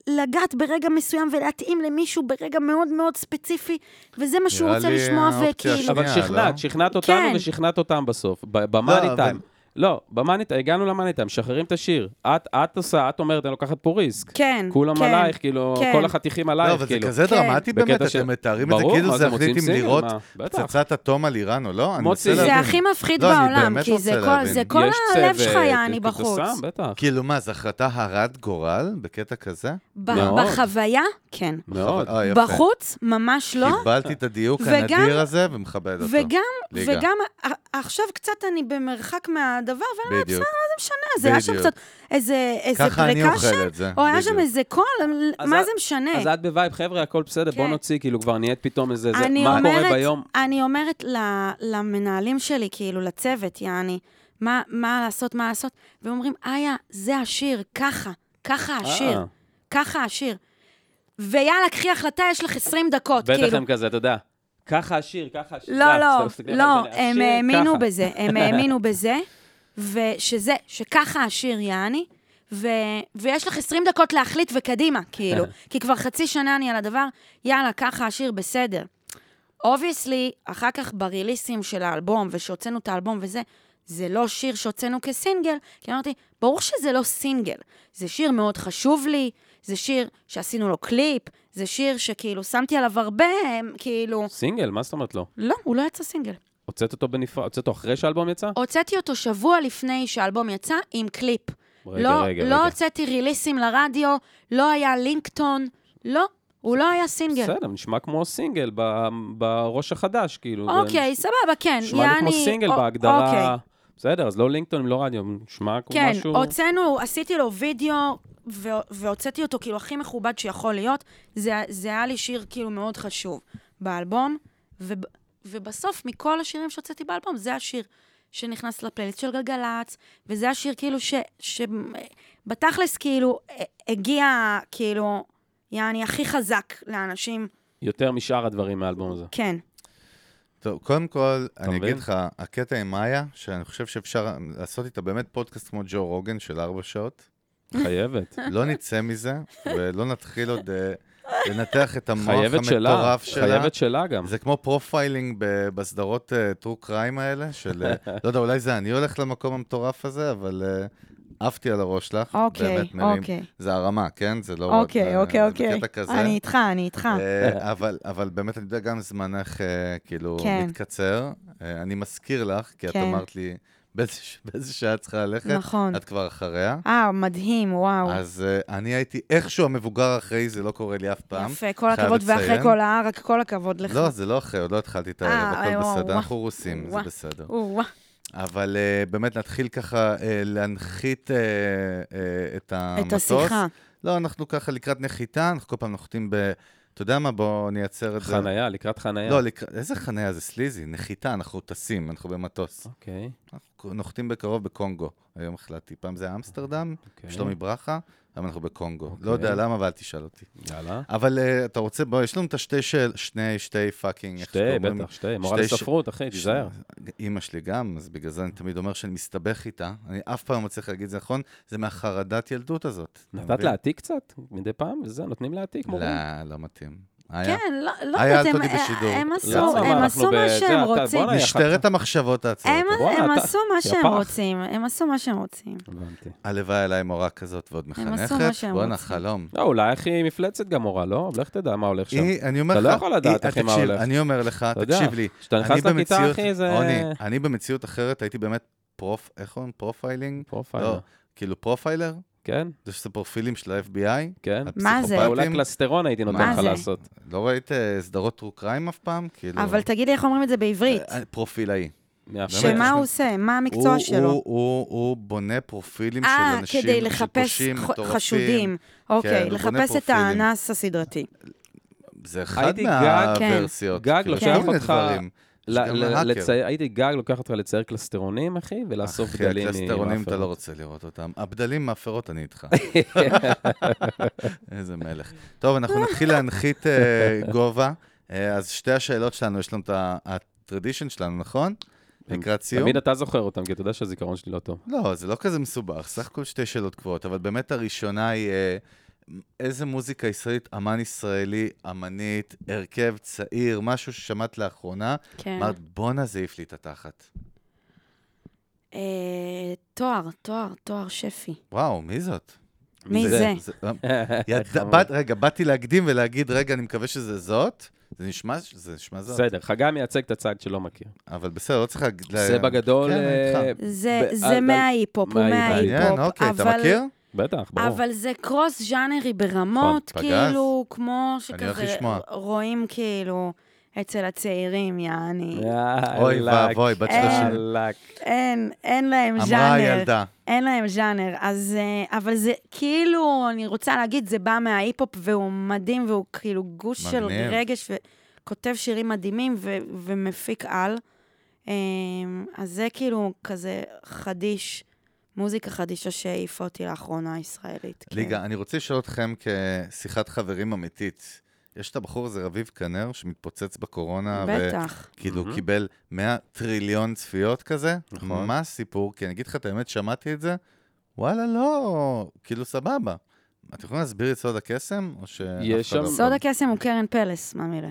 לגעת ברגע מסוים ולהתאים למישהו ברגע מאוד מאוד ספציפי, וזה מה שהוא רוצה לשמוע וכאילו... אבל שכנעת, לא? שכנעת אותנו כן. ושכנעת אותם בסוף, ב- במאני אבל- טיים. לא, במאניטה, הגענו למאניטה, משחררים את השיר. את, את עושה, את אומרת, אני לוקחת פה ריסק. כן, כולם כן, עלייך, כאילו, כן. כל החתיכים לא, עלייך, אבל זה כאילו. כזה כן. דרמטי באמת, של- אתם מתארים את זה ברור, כאילו מה זה זה, מחליט אם לירות מה? בטח. פצצת אטום על איראן או לא? מנסה זה. זה הכי מפחיד לא, בעולם, כי זה כל-. זה כל הלב צוות, שלך יעני בחוץ. שם, בטח. כאילו מה, זו החלטה הרת גורל בקטע כזה? בחוויה, כן. מאוד. אה. בחוץ, ממש לא. קיבלתי את הדיוק הנדיר הזה ומכבד אותו. וגם, עכשיו קצת אני במרחק מהדבר, ואני אומרת. בסדר, מה זה משנה? זה היה שם. קצת איזה ככה אני פריקה אוכל שם, את זה, או היה שם. איזה קול, מה זה משנה? אז את ב vibe, חבר'ה, הכל בסדר, בוא כן. נוציא, כאילו, כבר נהיית פתאום איזה... זה- אני מה קורה אומרת, ביום? אני אומרת ל- למנהלים שלי, כאילו, לצוות, יעני, מה, מה לעשות, מה לעשות, והם אומרים, איה, זה השיר, ככה, ככה השיר, אה. ככה השיר. ויאללה, קחי החלטה, יש לך 20 דקות, בטח כאילו. הם כזה, אתה יודע, ככה השיר, ככה השיר. לא, אתה לא, לא, הם השיר האמינו ככה. בזה, הם האמינו בזה, ושזה, שככה השיר יעני, ו, ויש לך 20 דקות להחליט וקדימה, כאילו, כי כבר חצי שנה אני על הדבר, יאללה, ככה השיר בסדר. Obviously, אחר כך ב releaseים של האלבום, ושהוצאנו את האלבום וזה, זה לא שיר שהוצאנו כסינגל, כי אמרתי, ברור שזה לא סינגל, זה שיר מאוד חשוב לי, זה שיר שעשינו לו קליפ, זה שיר שכאילו שמתי עליו הרבה, כאילו... סינגל, מה זאת אומרת לא? לא, הוא לא יצא סינגל. הוצאת אותו בנפרד, הוצאת אותו אחרי שהאלבום יצא? הוצאתי אותו שבוע לפני שהאלבום יצא עם קליפ. רגע, לא, רגע, לא רגע. הוצאתי releaseים לרדיו, לא היה לינקטון, לא, הוא לא היה סינגל. בסדר, נשמע כמו סינגל ב- בראש החדש, כאילו. אוקיי, סבבה, כן. נשמע לי כמו יעני- סינגל א- בהגדרה. אוקיי. בסדר, אז לא לינקטון, לא רדיו, נשמע כמו כן, משהו... הוצאנו, עשיתי לו וידאו, ו- והוצאתי אותו כאילו הכי מכובד שיכול להיות. זה, זה היה לי שיר כאילו מאוד חשוב באלבום, וב, ובסוף, מכל השירים שהוצאתי באלבום, זה השיר שנכנס לפלייליסט של גלגלצ, וזה השיר כאילו ש... ש בתכלס כאילו ה- הגיע כאילו, יעני, הכי חזק לאנשים, יותר משאר הדברים מהאלבום הזה. כן. טוב, קודם כל, אני? אגיד לך, הקטע עם מאיה, שאני חושב שאפשר לעשות איתה באמת פודקאסט כמו ג'ו רוגן של ארבע שעות. חייבת. לא נצא מזה, ולא נתחיל עוד אה, לנתח את המוח חייבת שלה. המטורף שלה. חייבת שלה גם. זה כמו profiling ב- בסדרות true crime האלה, של, אה, לא יודע, אולי זה אני הולך למקום המטורף הזה, אבל אה, עפתי על הראש שלך. אוקיי, באמת מרים. אוקיי. זה הרמה, כן? זה לא... אוקיי, זה- אוקיי, זה אוקיי. בקטע כזה. אני איתך, אני איתך. אה, אבל, אבל באמת, אני יודע, גם זמנך אה, כאילו כן. מתקצר. אה, אני מזכיר לך, כי את כן. אמרת לי באיזה באיזה שעה את צריכה ללכת. נכון. את כבר אחריה. אה, מדהים, וואו. אז אה, אני הייתי איכשהו המבוגר האחראי, זה לא קורה לי אף פעם. יפה, כל הכבוד, ואחרי לציין. כל הערק, כל הכבוד לך. לא, זה לא אחרי, עוד לא התחלתי את הערב, אה, הכל בסדר, וואו. אנחנו רוסים, זה. בסדר. אבל uh, באמת נתחיל ככה uh, להנחית uh, uh, את המטוס. את השיחה. לא, אנחנו ככה לקראת נחיתה, אנחנו כל פעם נוחתים ב... אתה יודע מה? בואו נייצר את זה. חנייה, לקראת חנייה. לא, לקראת... איזה חניה זה סליזי? נחיתה, אנחנו טסים, אנחנו במטוס. אוקיי, אנחנו נוחתים בקרוב בקונגו, היום החלטתי. פעם זה אמסטרדם, אוקיי. שלומי ברכה, היום אנחנו בקונגו. אוקיי. לא יודע למה, אבל אל תשאל אותי. יאללה. אבל uh, אתה רוצה, בוא, יש לנו את השתי של... שני, שתי פאקינג... שתי? בטח, שתי. מורה שתי ש- לספרות, אחי, תיזהר. אימא שלי גם, אז בגלל זה אני תמיד אומר שאני מסתבך איתה. אני אף פעם לא מצליח להגיד זה נכון, זה מהחרדת ילדות הזאת. נתת? להעתיק קצת? מדי פעם? וזה, נותנים להעתיק, מורים. לא, לא מתאים. היה. כן, לא לא היה, יודעת, הם- תודי בשידור. הם עשו הם מה שהם אתה- רוצים. משטרת המחשבות העצמאות. הם אתה- עשו מה שהם. רוצים, הם עשו מה שהם רוצים. הבנתי. הלוואי עליי מורה כזאת ועוד עשו מה מחנכת. בואנה. חלום. לא, אולי הכי מפלצת גם מורה, לא? לך תדע מה הולך שם. אני אומר אתה לך... לא יכול לדעת, אחי, מה הולך. אני אומר לך, אתה תקשיב לי. כשאתה נכנס לכיתה, אחי, זה- רוני, אני במציאות אחרת הייתי באמת פרופ... איך אומרים? פרופיילינג? פרופיילר. לא, כאילו פרופיילר? כן, זה שזה פרופילים של ה-FBI? כן. מה זה? הפסיכופטים? אולי קלסטרון הייתי נותן לך? לעשות. לא ראית אה, סדרות טרו קריים אף פעם? כאילו... אבל תגיד לי איך אומרים את זה בעברית. אה, פרופילאי. מאפשר. שמה הוא עושה? מה המקצוע שלו? הוא, בונה פרופילים של אה, אנשים, כדי לחפש. חשודים. אוקיי, הוא בונה לחפש את. האנס הסדרתי. זה אחד הייתי גג- מהוורסיות. גג כאילו, לוקח יש כל מיני אותך הייתי גג, לוקח אותך לצייר קלסטרונים, אחי, ולאסוף אחי, בדלים הקלסטרונים אתה. לא רוצה לראות אותם. הבדלים מהפירות אני איתך. איזה מלך. טוב, אנחנו נתחיל להנחית אה, גובה. אה, אז שתי השאלות שלנו, יש לנו את הטרדישן שלנו, נכון? לקראת סיום. תמיד אתה זוכר אותם, כי אתה יודע שהזיכרון שלי לא טוב. לא, זה לא כזה מסובך, סך הכל שתי שאלות קבועות, אבל באמת הראשונה היא אה, איזה מוזיקה ישראלית, אמן ישראלי, אמנית, הרכב צעיר, משהו ששמעת לאחרונה, כן. אמרת, בואנה זה העיף לי את התחת. אה, תואר, תואר, תואר שפי. וואו, מי זאת? מי זה? ידע- באת- רגע, באתי להקדים ולהגיד, רגע, אני מקווה שזה זאת. זה נשמע, זה נשמע זאת. בסדר, חגי מייצג את הצד שלא מכיר. אבל בסדר, לא צריך להגיד... זה בגדול... כן, אני אה, איתך. זה, ב- זה על- מההיפ-הופ, הוא מההיפ-הופ. מעניין. אוקיי, אתה אבל- מכיר? בטח, ברור. אבל זה קרוס ז'אנרי ברמות, נכון, פגז. כאילו, כמו שכזה. רואים כאילו אצל הצעירים, יעני. אוי ואבוי, בת אין. 30. יאללה. אין, אין להם אמרה ז'אנר. הילדה. אין להם ז'אנר. אז, אה, אבל זה כאילו, אני רוצה להגיד, זה בא מההיפ-הופ, והוא מדהים, והוא כאילו גוש של. רגש, וכותב שירים מדהימים, ו- ומפיק על. אה, אז זה כאילו כזה חדיש, מוזיקה חדישה שהעיפה אותי לאחרונה, הישראלית. כן. ליגה, אני רוצה לשאול אתכם כשיחת חברים אמיתית. יש את הבחור הזה, רביב כנר, שמתפוצץ בקורונה, בטח. וכאילו מהמם. קיבל 100 טריליון צפיות כזה. נכון. מה הסיפור? כי אני אגיד לך את האמת, שמעתי את זה, וואלה, לא, כאילו סבבה. אתם יכולים להסביר את סוד הקסם? או שאף יש לא- שם- סוד הקסם הוא קרן פלס, מה מילה.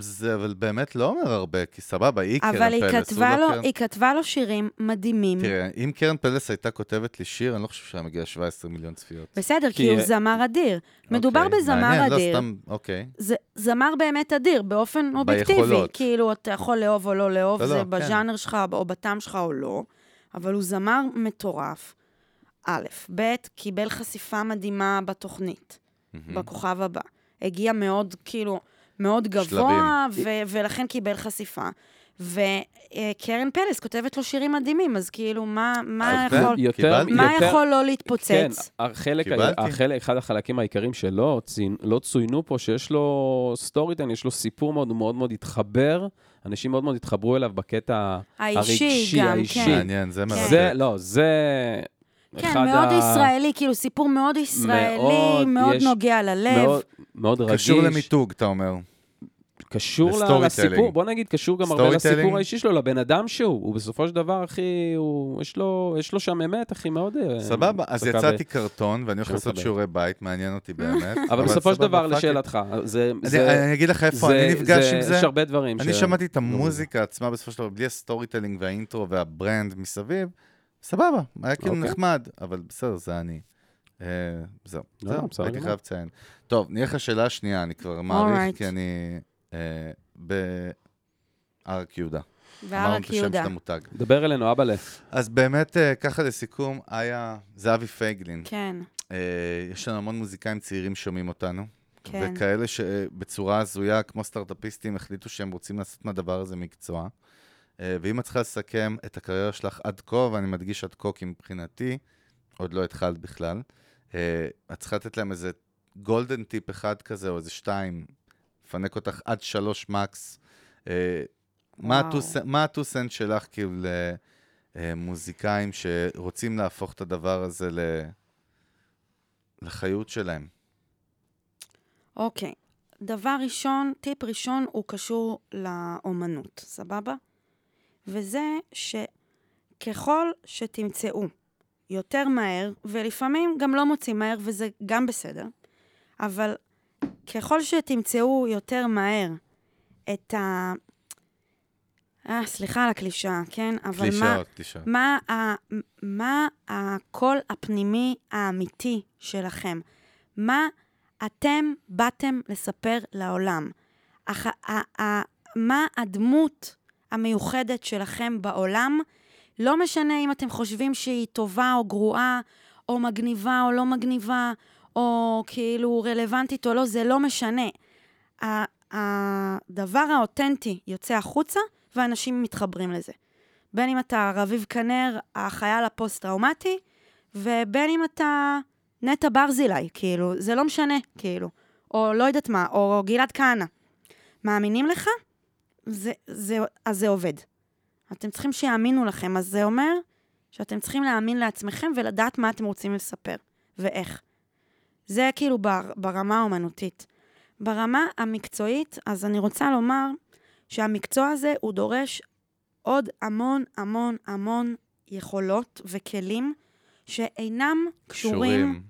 זה אבל באמת לא אומר הרבה, כי סבבה, היא קרן פלס. אבל היא כתבה, לא לו, קרן- היא כתבה לו שירים מדהימים. תראה, אם קרן פלס הייתה כותבת לי שיר, אני לא חושב שהיה מגיע 17 מיליון צפיות. בסדר, כי כי- הוא זמר אדיר. מדובר אוקיי, בזמר מעניין, אדיר. לא סתם, אוקיי. זה זמר באמת אדיר, באופן אובייקטיבי. ביכולות. כאילו, אתה יכול לאהוב או לא לאהוב, לא, לא, זה כן. בז'אנר שלך או בטעם שלך או לא, אבל הוא זמר מטורף. א', ב', קיבל חשיפה מדהימה בתוכנית, מהמם. בכוכב הבא. הגיע מאוד, כאילו, מאוד גבוה, ו- ולכן קיבל חשיפה. וקרן פלס כותבת לו שירים מדהימים, אז כאילו, מה, מה יכול... יותר, מה יותר- יכול לא כן, להתפוצץ? החלק, קיבלתי. החלק, אחד החלקים העיקריים שלא צוין, לא צוינו פה, שיש לו סטורי טיין, יש לו סיפור מאוד מאוד מאוד התחבר, אנשים מאוד מאוד התחברו אליו בקטע האישי הרגשי, גם, האישי. כן. מעניין, זה מרתק. זה, לא, זה... כן, מאוד ה- ישראלי, כאילו סיפור מאוד ישראלי, מאוד, מאוד יש- נוגע ללב. מאוד, מאוד רגיש. קשור למיתוג, אתה אומר. קשור. לסיפור, בוא נגיד, קשור גם הרבה. לסיפור האישי שלו, לבן אדם שהוא. הוא בסופו של דבר, אחי, הוא, יש, לו, יש לו שם אמת, אחי, מאוד... אה, סבבה, אז יצאתי קרטון, ואני הולך לעשות. שיעורי בית, מעניין אותי באמת. אבל בסופו של דבר. לשאלתך, זה... אני- אגיד לך איפה אני נפגש עם זה. יש הרבה דברים אני שמעתי את המוזיקה עצמה בסופו של דבר, בלי ה story telling והאינטרו וה brand מסביב, סבבה, היה כאילו אוקיי. נחמד, אבל בסדר, זה אני. אה, זהו, לא, זהו, בסדר הייתי גמור. חייב לציין. טוב, נלך לשאלה השנייה, אני כבר מעריך, Alright. כי אני אה, בארק יהודה. אמרנו וערק את השם של. המותג. דבר אלינו, אבא ל... אז באמת, אה, ככה לסיכום, איה, זה אבי פייגלין. כן, אה, יש לנו המון מוזיקאים צעירים שומעים אותנו. כן. וכאלה שבצורה הזויה, כמו סטארט-אפיסטים, החליטו שהם רוצים לעשות מהדבר הזה מקצוע. אה, ואם את צריכה לסכם את הקריירה שלך עד כה, ואני מדגיש עד כה כי מבחינתי, עוד לא התחלת בכלל, אה, את צריכה לתת להם איזה גולדן טיפ אחד כזה, או איזה שתיים, לפנק אותך עד שלוש מקס. אה, מה וואו. הטו- מה הטו סנט שלך כאילו למוזיקאים שרוצים להפוך את הדבר הזה ל... לחיות שלהם? אוקיי. דבר ראשון, טיפ ראשון, הוא קשור לאומנות, סבבה? וזה שככל שתמצאו יותר מהר, ולפעמים גם לא מוצאים מהר, וזה גם בסדר, אבל ככל שתמצאו יותר מהר את ה... אה, סליחה על הקלישאה, כן? אבל מה... קלישאות, קלישאות. מה, ה, מה הקול הפנימי האמיתי שלכם? מה אתם באתם לספר לעולם? אח, ה, ה, מה הדמות המיוחדת שלכם בעולם? לא משנה אם אתם חושבים שהיא טובה או גרועה, או מגניבה או לא מגניבה, או כאילו רלוונטית או לא, זה לא משנה. הדבר האותנטי יוצא החוצה, ואנשים מתחברים לזה. בין אם אתה רביב כנר, החייל הפוסט-טראומטי, ובין אם אתה נטע ברזילי, כאילו, זה לא משנה, כאילו. או לא יודעת מה, או גלעד כהנא. מאמינים לך? זה, זה, אז זה עובד. אתם צריכים שיאמינו לכם, אז זה אומר שאתם צריכים להאמין לעצמכם ולדעת מה אתם רוצים לספר, ואיך. זה כאילו בר, ברמה האומנותית. ברמה המקצועית, אז אני רוצה לומר שהמקצוע הזה הוא דורש עוד המון המון המון יכולות וכלים שאינם קשורים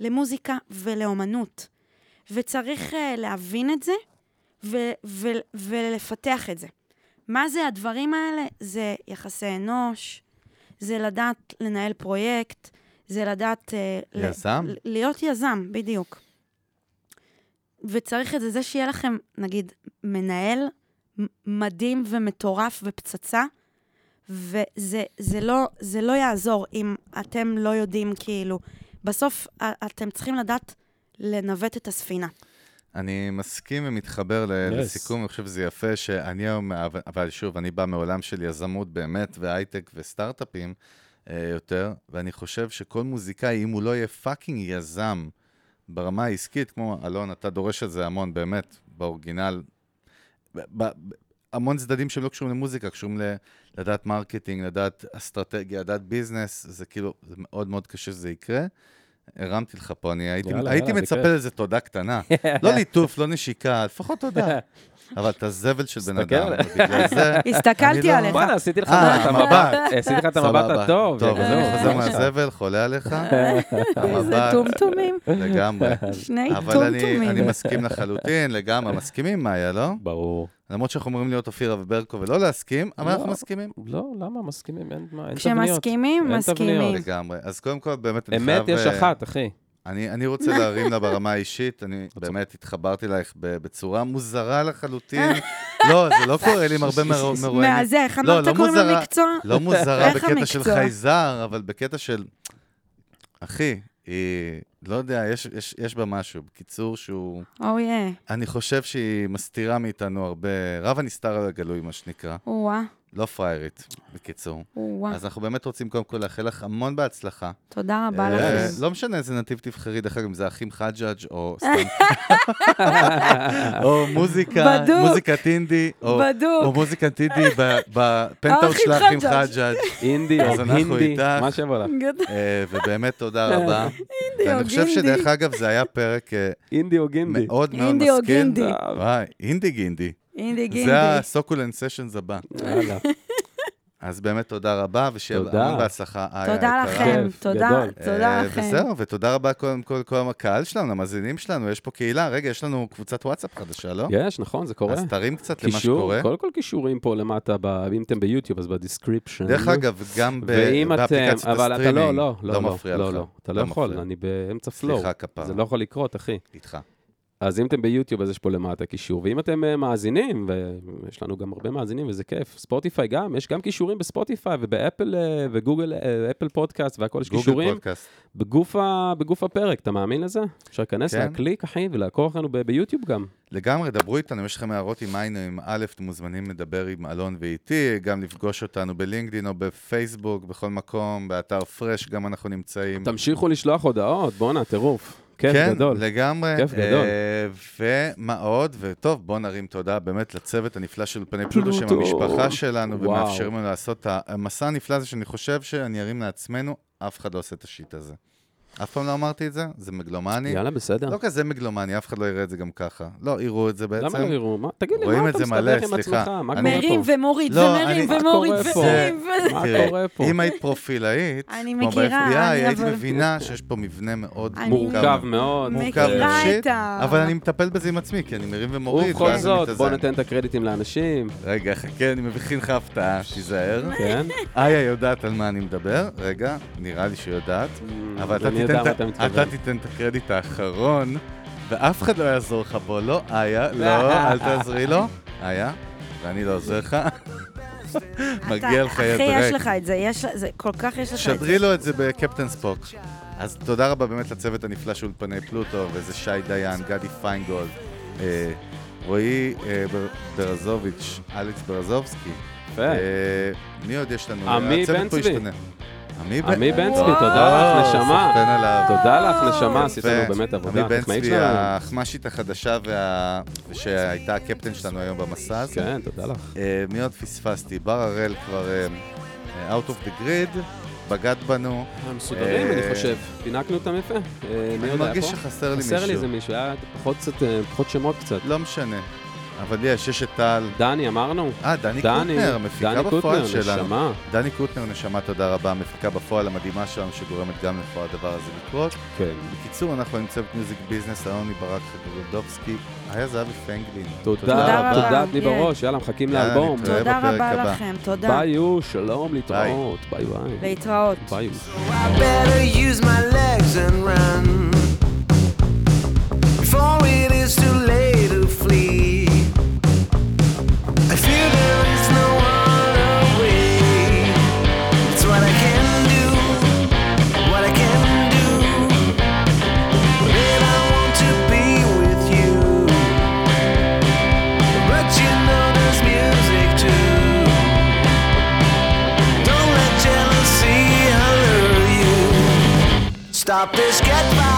למוזיקה ולאומנות. וצריך uh, להבין את זה ו- ו- ולפתח את זה. מה זה הדברים האלה? זה יחסי אנוש, זה לדעת לנהל פרויקט, זה לדעת... אה, יזם? ל- להיות יזם, בדיוק. וצריך את זה, זה שיהיה לכם, נגיד, מנהל מדהים ומטורף ופצצה, וזה זה לא, זה לא יעזור אם אתם לא יודעים, כאילו, בסוף אתם צריכים לדעת לנווט את הספינה. אני מסכים ומתחבר ל- Yes. לסיכום, אני חושב שזה יפה שאני היום, אבל- שוב, אני בא מעולם של יזמות באמת, והייטק וסטארט-אפים אה, יותר, ואני חושב שכל מוזיקאי, אם הוא לא יהיה פאקינג יזם ברמה העסקית, כמו אלון, אתה דורש את זה המון, באמת, ב original, המון צדדים שהם לא קשורים למוזיקה, קשורים ל- לדעת marketing, לדעת אסטרטגיה, לדעת business, זה כאילו, זה מאוד מאוד קשה שזה יקרה. הרמתי לך פה, אני הייתי, יאללה, הייתי יאללה, מצפה. לזה תודה קטנה. לא ליטוף, לא נשיקה, לפחות תודה. אבל אתה זבל של בן אדם. ובגלל זה... הסתכלתי לא- עליך. וואלה, עשיתי לך אה, את המבט. עשיתי לך את המבט. הטוב. טוב, אז אני אה, חוזר. מהזבל, חולה עליך, איזה טומטומים. לגמרי. שני אבל אני, טומטומים. מסכים לחלוטין, לגמרי. מסכימים, מאיה, לא? ברור. למרות שאנחנו אמורים להיות אופירה וברקו ולא להסכים, אבל לא. אנחנו מסכימים. לא, למה? מסכימים, אין תבניות. כשמסכימים, מסכימים. לגמרי. אז קודם כל, באמת, אני חייב... אמת יש אה, אחת, אחי. אני, אני רוצה להרים לה ברמה האישית, אני באמת התחברתי אלייך ב- בצורה מוזרה לחלוטין. לא, זה לא קורה לי עם הרבה מרו- מרואיינים. מה זה, איך לא, אמרת לא קוראים מוזרה. למקצוע? לא מוזרה בקטע של? חייזר, אבל בקטע של... אחי, היא... לא יודע, יש, יש, יש בה משהו. בקיצור, שהוא... אוי, אה. אני חושב שהיא מסתירה מאיתנו הרבה... רב הנסתר על הגלוי, מה שנקרא. או-אה, לא פריירית, בקיצור. אז אנחנו באמת רוצים קודם כל לאחל לך המון בהצלחה. תודה רבה אה, לכם. לא משנה איזה נתיב תבחרי, דרך אגב, אם זה אחים חג'אג' או סתם... או מוזיקה. מוזיקת אינדי, או בדוק. או מוזיקת אינדי ב- בפנטהאוס האחים של האחים חג'אג'. אינדי או אז אנחנו הינדי. מה שיבוא לך. אה, ובאמת תודה רבה. או ואני חושב גינדי. שדרך אגב, זה היה פרק אה, אינדי או גינדי. מאוד מאוד אינדי או משכיל. גינדי. אינדי גינדי. אינדי גינדי. זה הסוקולנט סשנס הבא. יאללה. אז באמת תודה רבה, ושיהיה תודה. המון בהצלחה. תודה. לכם, תודה, גדול. תודה אה, לכם. וזהו, ותודה רבה קודם כל לכל הקהל שלנו, למאזינים שלנו, יש פה קהילה. רגע, יש לנו קבוצת וואטסאפ חדשה, לא? יש, נכון, זה קורה. אז תרים קצת למה קישור, שקורה. קודם כל קישורים פה למטה, ב- אם אתם ביוטיוב, אז בדיסקריפשן. דרך אגב, גם ב- ואם אתם, באפליקציית אבל אתה לא, הסטרימינג, לא, לא, לא מפריע לא, לך. לא, אתה לא יכול. אני באמצע פלואו. סליחה, כפרה. זה לא יכול לקרות, אחי. איתך. אז אם אתם ביוטיוב, אז יש פה למטה קישור. ואם אתם אה, מאזינים, ויש לנו גם הרבה מאזינים, וזה כיף, ספוטיפיי גם, יש גם קישורים בספוטיפיי ובאפל אה, וגוגל, אה, אפל פודקאסט והכל, יש גוגל קישורים פודקאסט. בגוף, ה, בגוף הפרק, אתה מאמין לזה? אפשר להיכנס, כן. להקליק, אחי, ולעקוב אחרינו ביוטיוב גם. לגמרי, דברו איתנו, יש לכם הערות עם היינו, עם א', אתם מוזמנים לדבר עם אלון ואיתי, גם לפגוש אותנו בלינקדאין או בפייסבוק, בכל מקום, באתר פרש גם אנחנו נמצאים. תמשיכו לשלוח הודעות, בואנה, טירוף. כיף כן, גדול. לגמרי. כיף גדול. אה, ומה עוד? וטוב, בואו נרים תודה באמת לצוות הנפלא של פני פלוטו, שהם. המשפחה שלנו, וואו. ומאפשרים לנו לעשות את המסע הנפלא הזה, שאני חושב שאני ארים לעצמנו, אף אחד לא עושה את השיט הזה. אף פעם לא אמרתי את זה, זה מגלומני. יאללה, בסדר. לא כזה מגלומני, אף אחד לא יראה את זה גם ככה. לא, יראו את זה בעצם. למה לא יראו? מה- תגיד לי, מה את אתה מסתבך עם. עצמך? מה אני- קורה מרים פה? ומוריד לא, ומרים אני- ומוריד מה קורה פה? ומרים. ו- מה קורה פה? אם היית פרופילאית, אני כמו ב-FBI, היית מבינה שיש פה מבנה מאוד מורכב מאוד. מורכב נפשית, אבל אני מטפל בזה עם עצמי, כי אני מרים ומוריד, ובכל ואז אני זאת, בוא. ניתן את הקרדיטים לאנשים, רגע, חכה, אני מכין לך הפתעה, תיזהר. כן? איה יודעת על מה אני מדבר, רגע, נראה לי שהיא יודעת, אבל אתה מה ה- אתה אתה. תיתן את הקרדיט האחרון, ואף אחד לא יעזור לך בו, לא איה, לא, אל תעזרי לו, איה, ואני לא עוזר לך. מגיע לך אחי, יש. לך את זה, יש, זה, כל כך יש לך את זה. שדרי לו את זה בקפטן ספוק. אז תודה רבה באמת לצוות הנפלא של אולפני פלוטו, וזה שי דיין, גדי פיינגולד, אה, רועי אה, בר- ברזוביץ', אלכס ברזובסקי. יפה. אה, מי עוד יש לנו? עמי הצוות בן פה צבי. עמי בן צבי. תודה לך, נשמה. תודה לך, נשמה, עשית לנו. באמת עבודה. עמי בן צבי. האחמ"שית החדשה ושהייתה הקפטן שלנו היום במסע הזה. כן, תודה לך. אה, מי עוד פספסתי? בר הראל כבר אה, אה, out of the grid, בגד בנו. מסודרים, אני חושב. פינקנו אותם יפה. אני מרגיש? שחסר לי חסר לי מישהו. איזה מישהו, היה פחות שמות קצת. לא משנה. אבל יש, יש את טל. דני, אמרנו? אה, דני דני, קוטנר, מפיקה דני בפועל קוטנר, שלנו. נשמה. דני קוטנר, נשמה, תודה רבה, מפיקה בפועל המדהימה שלנו, שגורמת גם לכל הדבר הזה לקרות. כן. בקיצור, אנחנו עם צוות מיוזיק ביזנס, אלוני ברק חגודובסקי, היה זהבי פנגלין. תודה, תודה תודה, רבה. תני יאי. בראש, יאללה, מחכים לאלבום. תודה רבה הבא. לכם, תודה. ביי יו, שלום, להתראות. ביי ביי. להתראות. ביי יו. Before it is too late Stop this, get right.